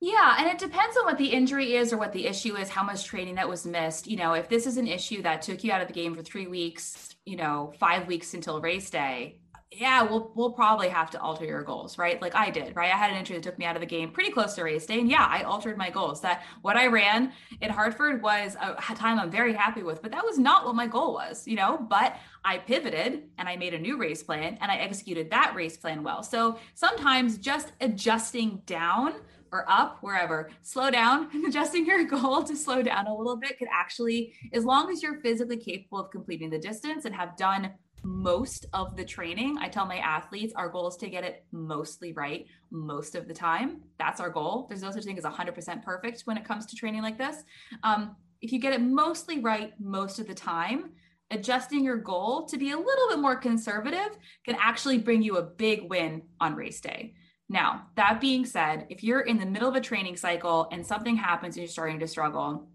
Speaker 2: Yeah, and it depends on what the injury is or what the issue is, how much training that was missed. You know, if this is an issue that took you out of the game for 3 weeks, you know, 5 weeks until race day, yeah, we'll we'll probably have to alter your goals, right? Like I did, right? I had an injury that took me out of the game pretty close to race day, and yeah, I altered my goals. That what I ran in Hartford was a time I'm very happy with, but that was not what my goal was, you know. But I pivoted and I made a new race plan, and I executed that race plan well. So sometimes just adjusting down or up wherever slow down *laughs* adjusting your goal to slow down a little bit could actually as long as you're physically capable of completing the distance and have done most of the training. I tell my athletes our goal is to get it mostly right most of the time. That's our goal. There's no such thing as 100% perfect when it comes to training like this. Um, if you get it mostly right most of the time, adjusting your goal to be a little bit more conservative can actually bring you a big win on race day. Now, that being said, if you're in the middle of a training cycle and something happens and you're starting to struggle,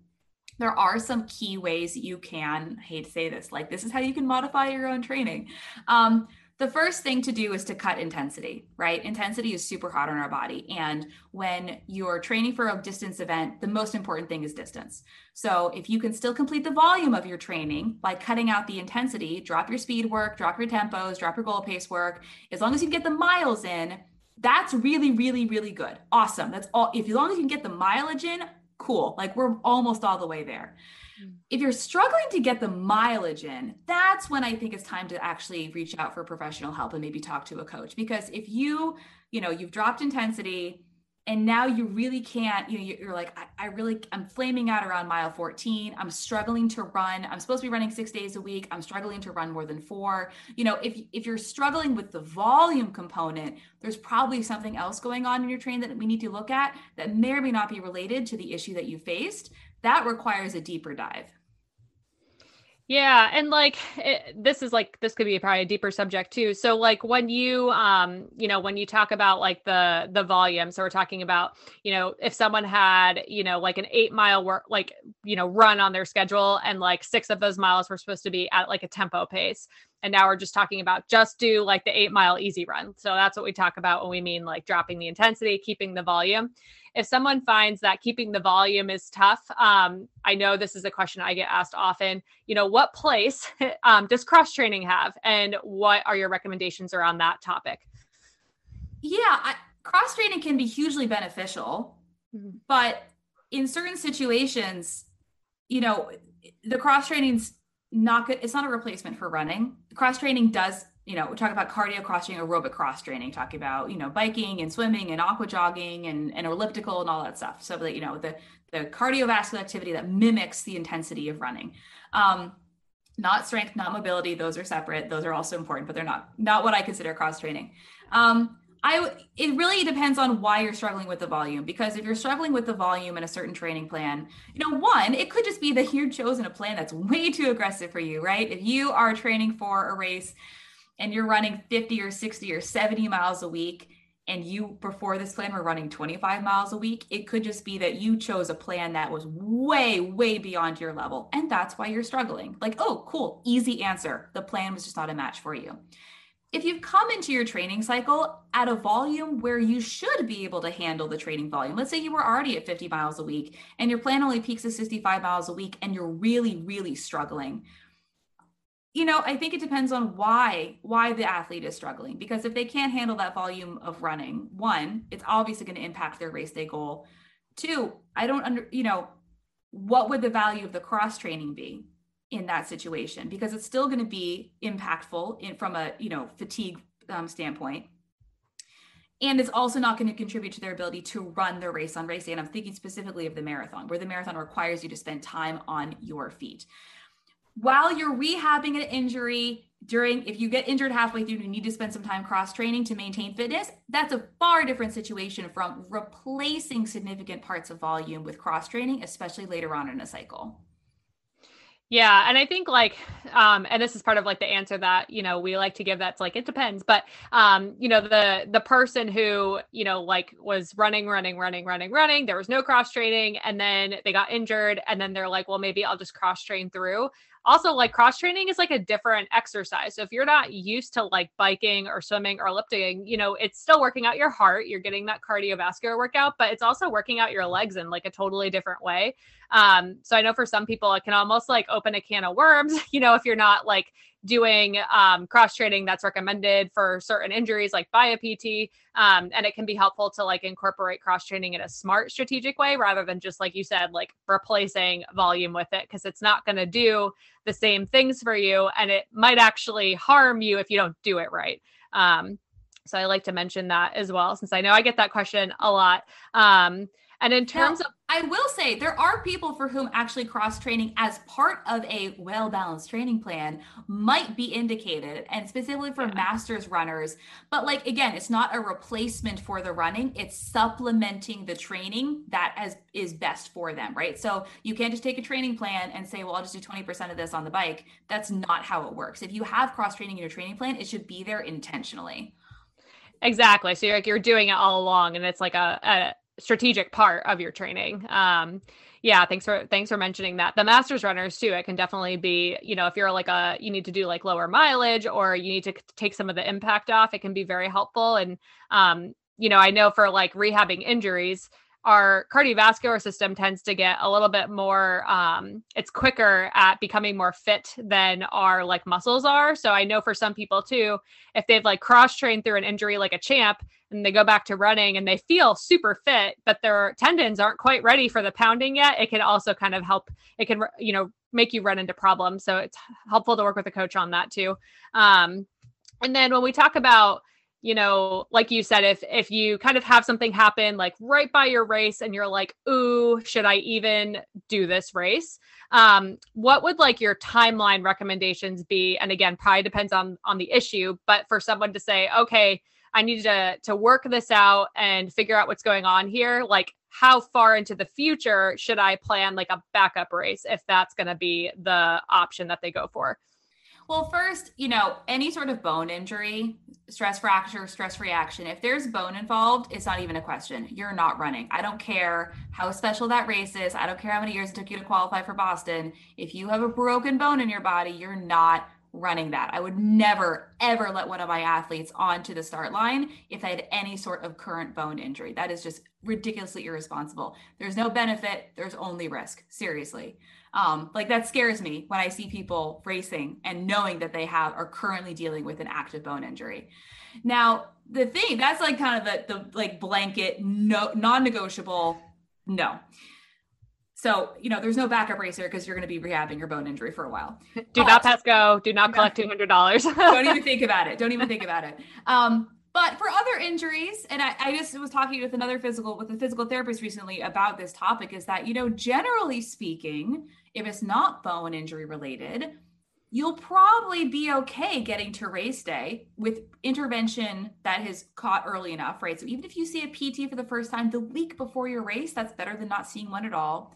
Speaker 2: there are some key ways you can, I hate to say this, like this is how you can modify your own training. Um, the first thing to do is to cut intensity, right? Intensity is super hot on our body. And when you're training for a distance event, the most important thing is distance. So if you can still complete the volume of your training by cutting out the intensity, drop your speed work, drop your tempos, drop your goal pace work, as long as you get the miles in, that's really, really, really good. Awesome. That's all. If as long as you can get the mileage in, cool. Like we're almost all the way there. Mm. If you're struggling to get the mileage in, that's when I think it's time to actually reach out for professional help and maybe talk to a coach. Because if you, you know, you've dropped intensity, and now you really can't you know you're like I, I, really i'm flaming out around mile 14 i'm struggling to run. I'm supposed to be running six days a week. I'm struggling to run more than four. You know if if you're struggling with the volume component there's probably something else going on in your train that we need to look at that may or may not be related to the issue that you faced. That requires a deeper dive
Speaker 1: yeah, and like it, this is like this could be probably a deeper subject too. So like when you um you know when you talk about like the the volume, so we're talking about you know if someone had you know like an eight mile work like you know run on their schedule and like six of those miles were supposed to be at like a tempo pace, and now we're just talking about just do like the eight mile easy run. So that's what we talk about when we mean like dropping the intensity, keeping the volume if someone finds that keeping the volume is tough, um, I know this is a question I get asked often. You know, what place *laughs* um, does cross training have, and what are your recommendations around that topic?
Speaker 2: Yeah, cross training can be hugely beneficial, mm-hmm. but in certain situations, you know, the cross training's not good. It's not a replacement for running. Cross training does you know, we talk about cardio cross training, aerobic cross training, talking about, you know, biking and swimming and aqua jogging and, and elliptical and all that stuff. So that, you know, the, the cardiovascular activity that mimics the intensity of running. Um, not strength, not mobility. Those are separate. Those are also important, but they're not, not what I consider cross training. Um, I, it really depends on why you're struggling with the volume because if you're struggling with the volume in a certain training plan, you know, one, it could just be that you've chosen a plan that's way too aggressive for you, right? If you are training for a race and you're running 50 or 60 or 70 miles a week and you before this plan were running 25 miles a week, it could just be that you chose a plan that was way, way beyond your level. And that's why you're struggling. Like, oh, cool, easy answer. The plan was just not a match for you. If you've come into your training cycle at a volume where you should be able to handle the training volume, let's say you were already at 50 miles a week and your plan only peaks at 65 miles a week and you're really, really struggling you know i think it depends on why why the athlete is struggling because if they can't handle that volume of running one it's obviously going to impact their race day goal. Two i don't under you know what would the value of the cross training be in that situation? Because it's still going to be impactful in from a you know fatigue um, standpoint. And it's also not going to contribute to their ability to run the race on race day. And i'm thinking specifically of the marathon where the marathon requires you to spend time on your feet while you're rehabbing an injury during if you get injured halfway through you need to spend some time cross training to maintain fitness that's a far different situation from replacing significant parts of volume with cross training especially later on in a cycle.
Speaker 1: Yeah, and I think like um and this is part of like the answer that, you know, we like to give that's like it depends, but um you know the the person who, you know, like was running running running running running, there was no cross training and then they got injured and then they're like, well maybe I'll just cross train through also like cross training is like a different exercise. So if you're not used to like biking or swimming or lifting you know it's still working out your heart. You're getting that cardiovascular workout but it's also working out your legs in like a totally different way. Um so i know for some people it can almost like open a can of worms *laughs* you know if you're not like doing um, cross training that's recommended for certain injuries like by a pt um, and it can be helpful to like incorporate cross training in a smart strategic way rather than just like you said like replacing volume with it because it's not going to do the same things for you and it might actually harm you if you don't do it right. Um, so i like to mention that as well since i know i get that question a lot. Um, and in terms now, of
Speaker 2: I will say there are people for whom actually cross training as part of a well balanced training plan might be indicated, and specifically for yeah. masters runners. But, like, again, it's not a replacement for the running, it's supplementing the training that as, is best for them, right? So, you can't just take a training plan and say, well, I'll just do 20% of this on the bike. That's not how it works. If you have cross training in your training plan, it should be there intentionally.
Speaker 1: Exactly. So you're like you're doing it all along, and it's like a strategic part of your training. Um, yeah, thanks for thanks for mentioning that. The masters runners too, it can definitely be, you know, if you're like a you need to do like lower mileage or you need to take some of the impact off, it can be very helpful. And um, you know, I know for like rehabbing injuries, our cardiovascular system tends to get a little bit more um, it's quicker at becoming more fit than our like muscles are so i know for some people too if they've like cross trained through an injury like a champ and they go back to running and they feel super fit but their tendons aren't quite ready for the pounding yet it can also kind of help it can you know make you run into problems. So it's helpful to work with a coach on that too. Um, and then when we talk about you know like you said if if you kind of have something happen like right by your race and you're like ooh should i even do this race? Um what would like your timeline recommendations be? And again probably depends on on the issue but for someone to say okay i need to to work this out and figure out what's going on here like how far into the future should i plan like a backup race if that's going to be the option that they go for
Speaker 2: well, first, you know, any sort of bone injury, stress fracture, stress reaction, if there's bone involved, it's not even a question. You're not running. I don't care how special that race is. I don't care how many years it took you to qualify for Boston. If you have a broken bone in your body, you're not running that. I would never, ever let one of my athletes onto the start line if they had any sort of current bone injury. That is just ridiculously irresponsible. There's no benefit, there's only risk. Seriously. Um, like that scares me when I see people racing and knowing that they have are currently dealing with an active bone injury. Now, the thing that's like kind of the, the like blanket no non-negotiable no. So, you know, there's no backup racer because you're going to be rehabbing your bone injury for a while.
Speaker 1: Do but, not pass go. Do not collect $200. *laughs*
Speaker 2: don't even think about it. Don't even think about it. Um, but for other injuries, and I, I, just was talking with another physical, with a physical therapist recently about this topic, is that, you know, generally speaking, if it's not bone injury related, you'll probably be okay getting to race day with intervention that is caught early enough, right? So even if you see a PT for the first time the week before your race, that's better than not seeing one at all.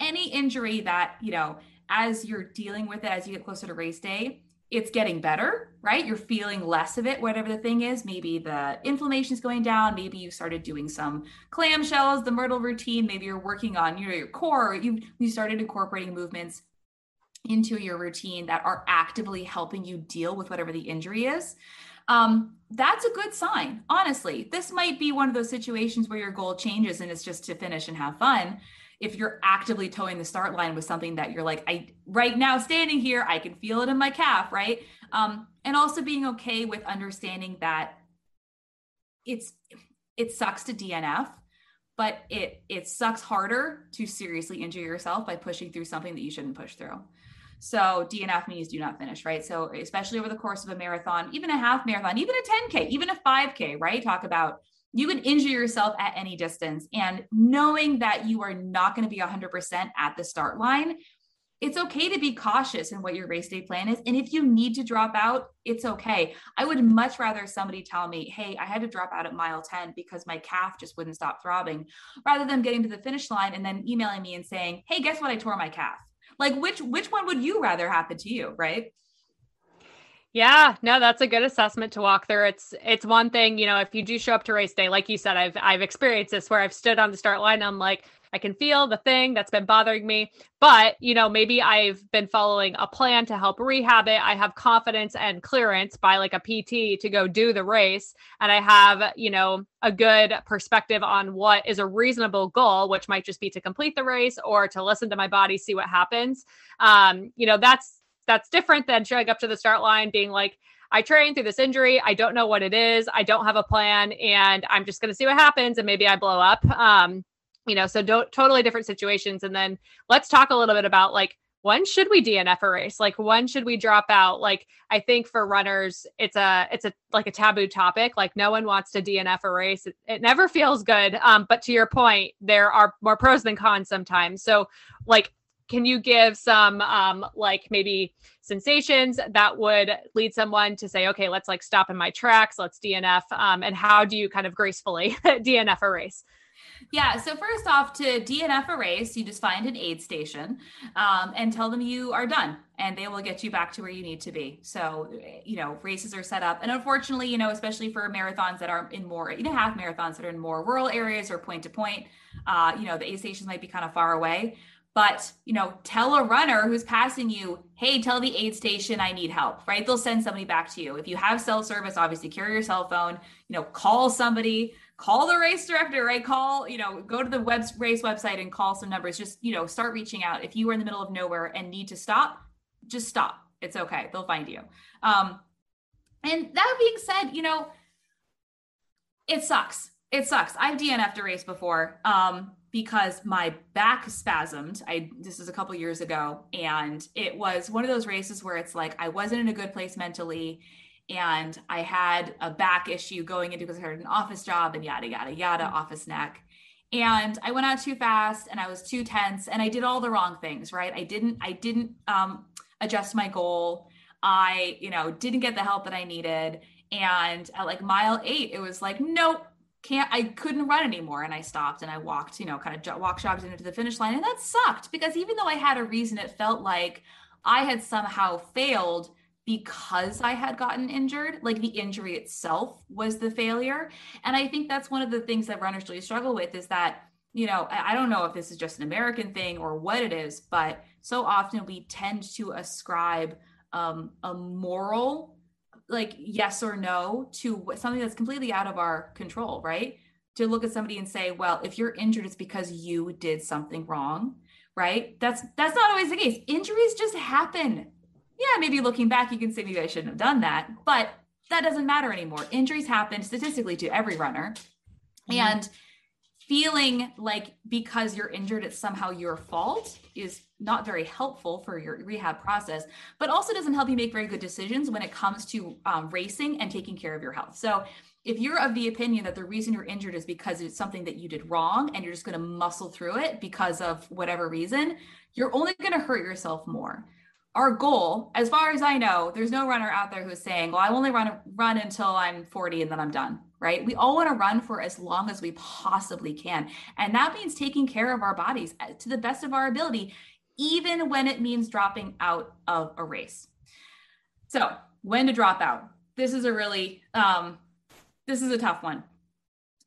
Speaker 2: Any injury that, you know, as you're dealing with it as you get closer to race day, it's getting better, right? You're feeling less of it, whatever the thing is. Maybe the inflammation is going down. Maybe you started doing some clamshells, the Myrtl routine. Maybe you're working on you know, your core. You you started incorporating movements into your routine that are actively helping you deal with whatever the injury is. Um, that's a good sign. Honestly, this might be one of those situations where your goal changes and it's just to finish and have fun if you're actively toeing the start line with something that you're like, I right now standing here, I can feel it in my calf, right? Um, and also being okay with understanding that it's it sucks to DNF, but it it sucks harder to seriously injure yourself by pushing through something that you shouldn't push through. So DNF means do not finish, right? So especially over the course of a marathon, even a half marathon, even a 10K, even a 5K, right? Talk about you can injure yourself at any distance. And knowing that you are not going to be 100% at the start line, it's okay to be cautious in what your race day plan is. And if you need to drop out, it's okay. I would much rather somebody tell me, hey, I had to drop out at mile 10 because my calf just wouldn't stop throbbing, rather than getting to the finish line and then emailing me and saying, hey, guess what? I tore my calf. Like which which one would you rather happen to you, right?
Speaker 1: Yeah, no, that's a good assessment to walk through. It's it's one thing, you know, if you do show up to race day, like you said, I've I've experienced this where I've stood on the start line. And I'm like, I can feel the thing that's been bothering me, but you know, maybe I've been following a plan to help rehab it. I have confidence and clearance by like a PT to go do the race, and I have you know a good perspective on what is a reasonable goal, which might just be to complete the race or to listen to my body, see what happens. Um, you know, that's that's different than showing up to the start line being like, I trained through this injury. I don't know what it is. I don't have a plan, and I'm just going to see what happens, and maybe I blow up. Um, you know, so don't totally different situations. And then let's talk a little bit about like when should we DNF a race? Like when should we drop out? Like I think for runners, it's a it's a like a taboo topic. Like no one wants to DNF a race. It, it never feels good. Um, but to your point, there are more pros than cons sometimes. So like can you give some um, like maybe sensations that would lead someone to say okay let's like stop in my tracks let's dnf um, and how do you kind of gracefully *laughs* dnf a race
Speaker 2: yeah. So first off, to DNF a race, you just find an aid station um, and tell them you are done, and they will get you back to where you need to be. So you know, races are set up, and unfortunately, you know, especially for marathons that are in more, you know, half marathons that are in more rural areas or point to point, uh, you know, the aid stations might be kind of far away but you know tell a runner who's passing you hey tell the aid station i need help right they'll send somebody back to you if you have cell service obviously carry your cell phone you know call somebody call the race director right? Call you know go to the web race website and call some numbers. Just you know start reaching out. If you are in the middle of nowhere and need to stop just stop. It's okay. They'll find you. Um and that being said you know it sucks. It sucks. I've dnf'd a race before um because my back spasmed. I this is a couple years ago and it was one of those races where it's like I wasn't in a good place mentally and I had a back issue going into because I had an office job and yada yada yada mm-hmm. office neck. And I went out too fast and I was too tense and I did all the wrong things, right? I didn't I didn't um adjust my goal. I, you know, didn't get the help that I needed. And at like mile eight, it was like, nope, can't I couldn't run anymore and I stopped and I walked, you know, kind of walk jogged into the finish line and that sucked because even though I had a reason it felt like I had somehow failed because I had gotten injured, like the injury itself was the failure. And I think that's one of the things that runners really struggle with is that, you know, I don't know if this is just an American thing or what it is, but so often we tend to ascribe um, a moral like yes or no to something that's completely out of our control, right? To look at somebody and say, well, if you're injured, it's because you did something wrong, right? That's that's not always the case. Injuries just happen. Yeah, maybe looking back, you can say maybe I shouldn't have done that, but that doesn't matter anymore. Injuries happen statistically to every runner. Mm-hmm. And feeling like because you're injured, it's somehow your fault is not very helpful for your rehab process, but also doesn't help you make very good decisions when it comes to um, racing and taking care of your health. So, if you're of the opinion that the reason you're injured is because it's something that you did wrong and you're just going to muscle through it because of whatever reason, you're only going to hurt yourself more. Our goal, as far as I know, there's no runner out there who's saying, "Well, I only run run until I'm 40 and then I'm done." Right? We all want to run for as long as we possibly can, and that means taking care of our bodies uh, to the best of our ability even when it means dropping out of a race. So, when to drop out? This is a really, um, this is a tough one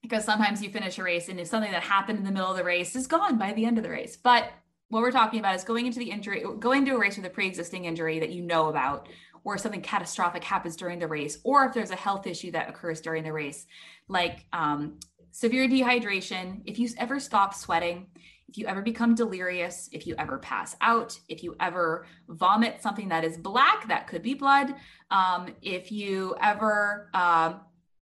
Speaker 2: because sometimes you finish a race and if something that happened in the middle of the race is gone by the end of the race. But what we're talking about is going into the injury, going to a race with a pre-existing injury that you know about, or something catastrophic happens during the race, or if there's a health issue that occurs during the race, like um, severe dehydration. If you ever stop sweating, if you ever become delirious, if you ever pass out, if you ever vomit something that is black, that could be blood. Um, if you ever, uh,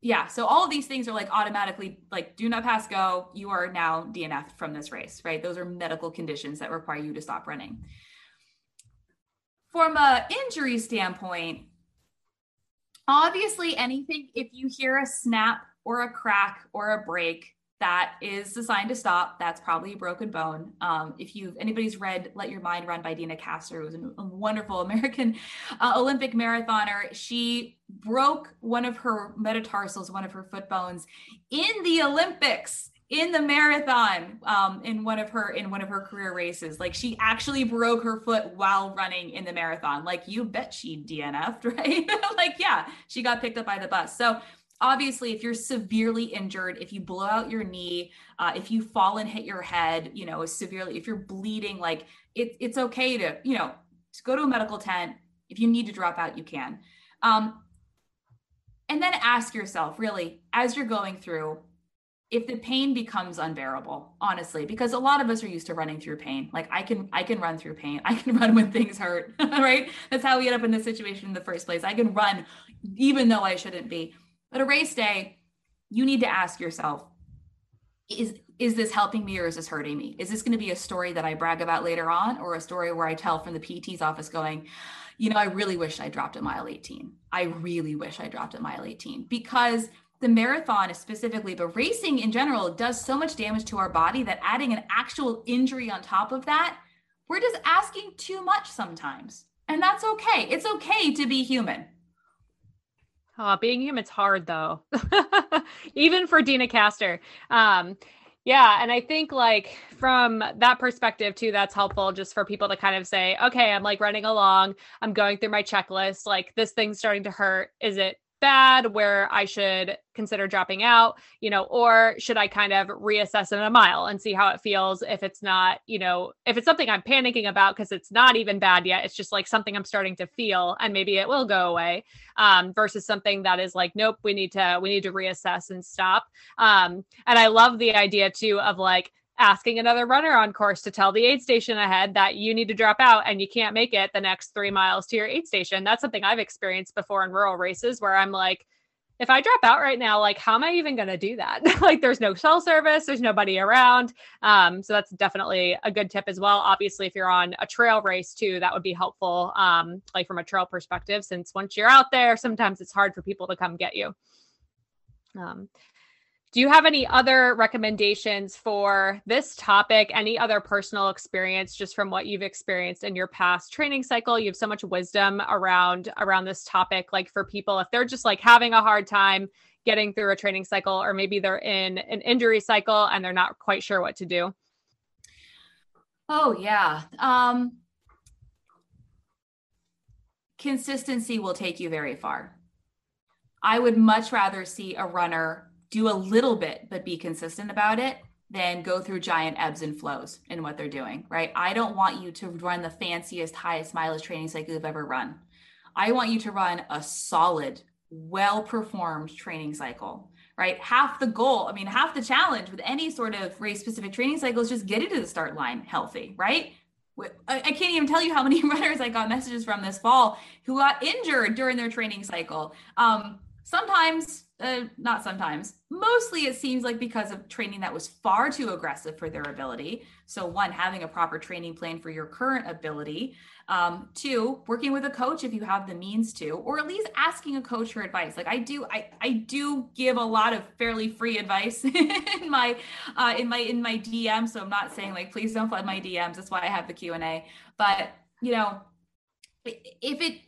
Speaker 2: yeah, so all of these things are like automatically like do not pass go. You are now DNF from this race, right? Those are medical conditions that require you to stop running. From a injury standpoint, obviously anything if you hear a snap or a crack or a break, that is the sign to stop. That's probably a broken bone. Um, if you've anybody's read "Let Your Mind Run" by Deena Kastor, who was a wonderful American *laughs* uh, Olympic marathoner. She broke one of her metatarsals, one of her foot bones, in the Olympics in the marathon um, in one of her in one of her career races like she actually broke her foot while running in the marathon like you bet she dnf'd *laughs* right like yeah she got picked up by the bus so obviously if you're severely injured if you blow out your knee uh, if you fall and hit your head you know severely if you're bleeding like it, it's okay to you know to go to a medical tent. If you need to drop out you can. Um, and then ask yourself really as you're going through if the pain becomes unbearable honestly because a lot of us are used to running through pain. Like i can i can run through pain. I can *laughs* run when things hurt *laughs* right? That's how we end up in this situation in the first place. I can run even though i shouldn't be but a race day, you need to ask yourself, is is this helping me or is this hurting me? Is this going to be a story that I brag about later on or a story where I tell from the PT's office going, you know, I really wish I dropped at mile 18. I really wish I dropped at mile 18 because the marathon is specifically, but racing in general does so much damage to our body that adding an actual injury on top of that, we're just asking too much sometimes. And that's okay. It's okay to be human.
Speaker 1: Oh, being him, it's hard though, *laughs* even for Deena Kastor. Um, yeah, and I think like from that perspective too, that's helpful just for people to kind of say, okay, I'm like running along, I'm going through my checklist, like this thing's starting to hurt. Is it bad where I should consider dropping out, you know, or should I kind of reassess in a mile and see how it feels if it's not, you know, if it's something I'm panicking about because it's not even bad yet, it's just like something I'm starting to feel and maybe it will go away um, versus something that is like, nope, we need to, we need to reassess and stop. Um, and I love the idea too of like, asking another runner on course to tell the aid station ahead that you need to drop out and you can't make it the next three miles to your aid station. That's something I've experienced before in rural races where I'm like, if I drop out right now, like, how am I even going to do that? *laughs* like, there's no cell service, there's nobody around. Um, so that's definitely a good tip as well. Obviously, if you're on a trail race too, that would be helpful, um, like from a trail perspective, since once you're out there, sometimes it's hard for people to come get you. Um, do you have any other recommendations for this topic? Any other personal experience just from what you've experienced in your past training cycle? You have so much wisdom around around this topic like for people if they're just like having a hard time getting through a training cycle or maybe they're in an injury cycle and they're not quite sure what to do.
Speaker 2: Oh yeah. Um consistency will take you very far. I would much rather see a runner do a little bit, but be consistent about it, then go through giant ebbs and flows in what they're doing, right? I don't want you to run the fanciest, highest mileage training cycle you've ever run. I want you to run a solid, well performed training cycle, right? Half the goal, I mean, half the challenge with any sort of race specific training cycle is just get it to the start line healthy, right? I can't even tell you how many *laughs* runners I got messages from this fall who got injured during their training cycle. Um, sometimes uh, not sometimes mostly it seems like because of training that was far too aggressive for their ability. So one having a proper training plan for your current ability. Um, two working with a coach if you have the means to or at least asking a coach for advice. Like i do i i do give a lot of fairly free advice *laughs* in my uh, in my in my dm so i'm not saying like please don't flood my dms that's why i have the q&a but you know if it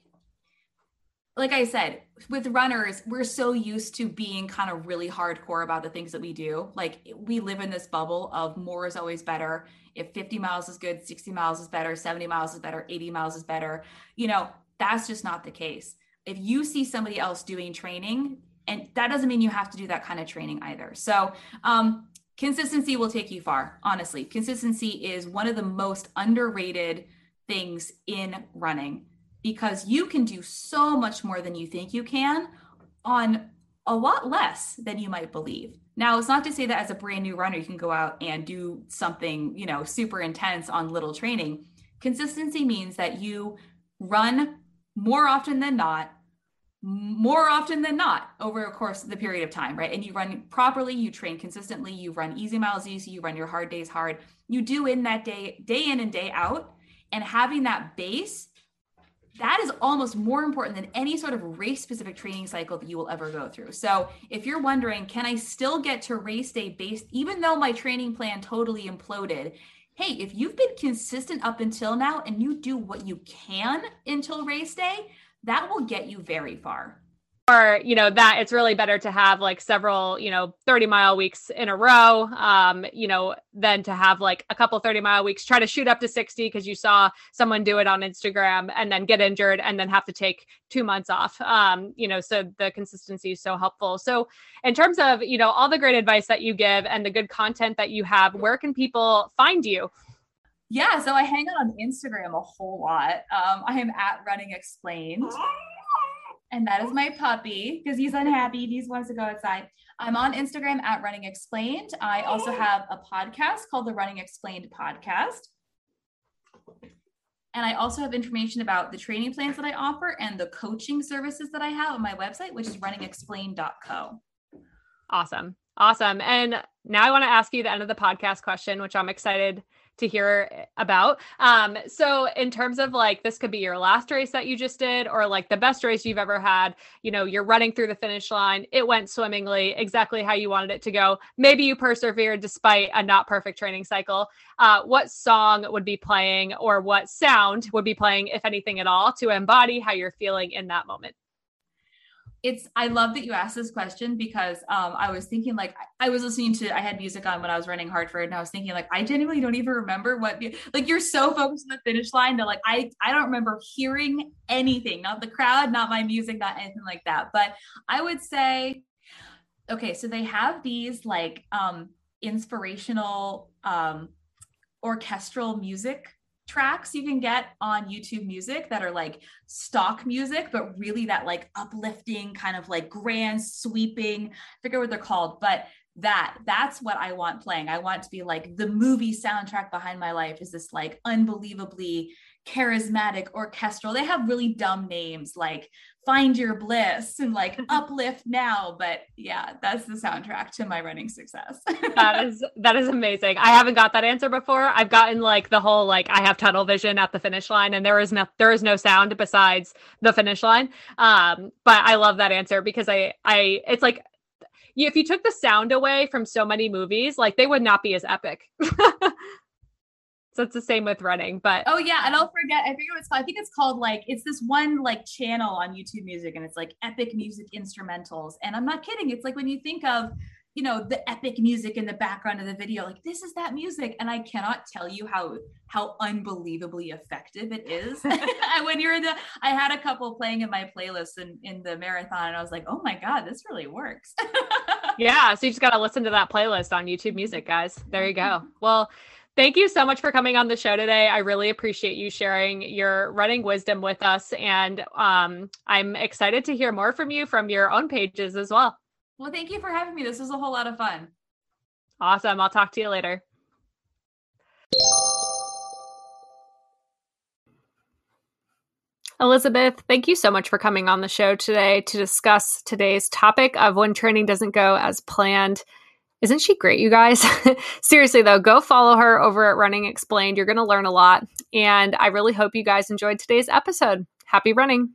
Speaker 2: like I said, with runners, we're so used to being kind of really hardcore about the things that we do. Like we live in this bubble of more is always better. If 50 miles is good, 60 miles is better, 70 miles is better, 80 miles is better. You know, That's just not the case. If you see somebody else doing training, and that doesn't mean you have to do that kind of training either. So, um, consistency will take you far, honestly. Consistency is one of the most underrated things in running because you can do so much more than you think you can on a lot less than you might believe. Now, it's not to say that as a brand new runner, you can go out and do something, you know, super intense on little training. Consistency means that you run more often than not, more often than not over a course of the period of time, right? And you run properly, you train consistently, you run easy miles easy, you run your hard days hard. You do in that day, day in and day out. And having that base that is almost more important than any sort of race specific training cycle that you will ever go through. So, if you're wondering, can I still get to race day based, even though my training plan totally imploded? Hey, if you've been consistent up until now and you do what you can until race day, that will get you very far
Speaker 1: you know that it's really better to have like several you know 30 mile weeks in a row um you know than to have like a couple 30 mile weeks try to shoot up to 60 because you saw someone do it on instagram and then get injured and then have to take two months off. Um you know so the consistency is so helpful. So in terms of you know all the great advice that you give and the good content that you have where can people find you?
Speaker 2: Yeah so i hang out on instagram a whole lot. Um i am at running explained and that is oh. my puppy because he's unhappy. He wants to go outside. I'm on Instagram at Running Explained. I also oh. have a podcast called the Running Explained Podcast. And I also have information about the training plans that I offer and the coaching services that I have on my website, which is runningexplained.co.
Speaker 1: Awesome. Awesome. And now I want to ask you the end of the podcast question, which I'm excited to hear about. Um, so in terms of like this could be your last race that you just did, or like the best race you've ever had. You know, you're running through the finish line. It went swimmingly, exactly how you wanted it to go. Maybe you persevered despite a not perfect training cycle. Uh, what song would be playing, or what sound would be playing, if anything at all, to embody how you're feeling in that moment?
Speaker 2: It's I love that you asked this question because um, I was thinking like I was listening to I had music on when I was running Hartford and I was thinking like I genuinely don't even remember what like you're so focused on the finish line that like I I don't remember hearing anything not the crowd not my music not anything like that. But I would say okay so they have these like um inspirational um orchestral music tracks you can get on YouTube music that are like stock music, but really that like uplifting, kind of like grand sweeping, I forget what they're called, but that that's what I want playing. I want to be like the movie soundtrack behind my life is this like unbelievably charismatic orchestral. They have really dumb names like Find Your Bliss and like *laughs* Uplift Now, but yeah, that's the soundtrack to my running success.
Speaker 1: that is that is amazing. I haven't got that answer before. I've gotten like the whole like I have tunnel vision at the finish line and there is no there is no sound besides the finish line. Um but I love that answer because I I it's like if you took the sound away from so many movies, like they would not be as epic. *laughs* So it's the same with running, but
Speaker 2: oh yeah, and I'll um, forget. I forget what it's called. I think it's called like it's this one like channel on YouTube Music, and it's like epic music instrumentals. And I'm not kidding. It's like when you think of you know the epic music in the background of the video, like this is that music, and I cannot tell you how how unbelievably effective it is. *laughs* *laughs* when you're in the, I had a couple playing in my playlist in in the marathon, and I was like, oh my god, this really works. *laughs*
Speaker 1: yeah, so you just got to listen to that playlist on YouTube Music, guys. There you go. Mm-hmm. Well. Thank you so much for coming on the show today. I really appreciate you sharing your running wisdom with us. And um, I'm excited to hear more from you from your own pages as well.
Speaker 2: Well, thank you for having me. This was a whole lot of fun.
Speaker 1: Awesome. I'll talk to you later. Elizabeth, thank you so much for coming on the show today to discuss today's topic of when training doesn't go as planned. Isn't she great, you guys? *laughs* Seriously, though, go follow her over at Running Explained. You're going to learn a lot. And I really hope you guys enjoyed today's episode. Happy running.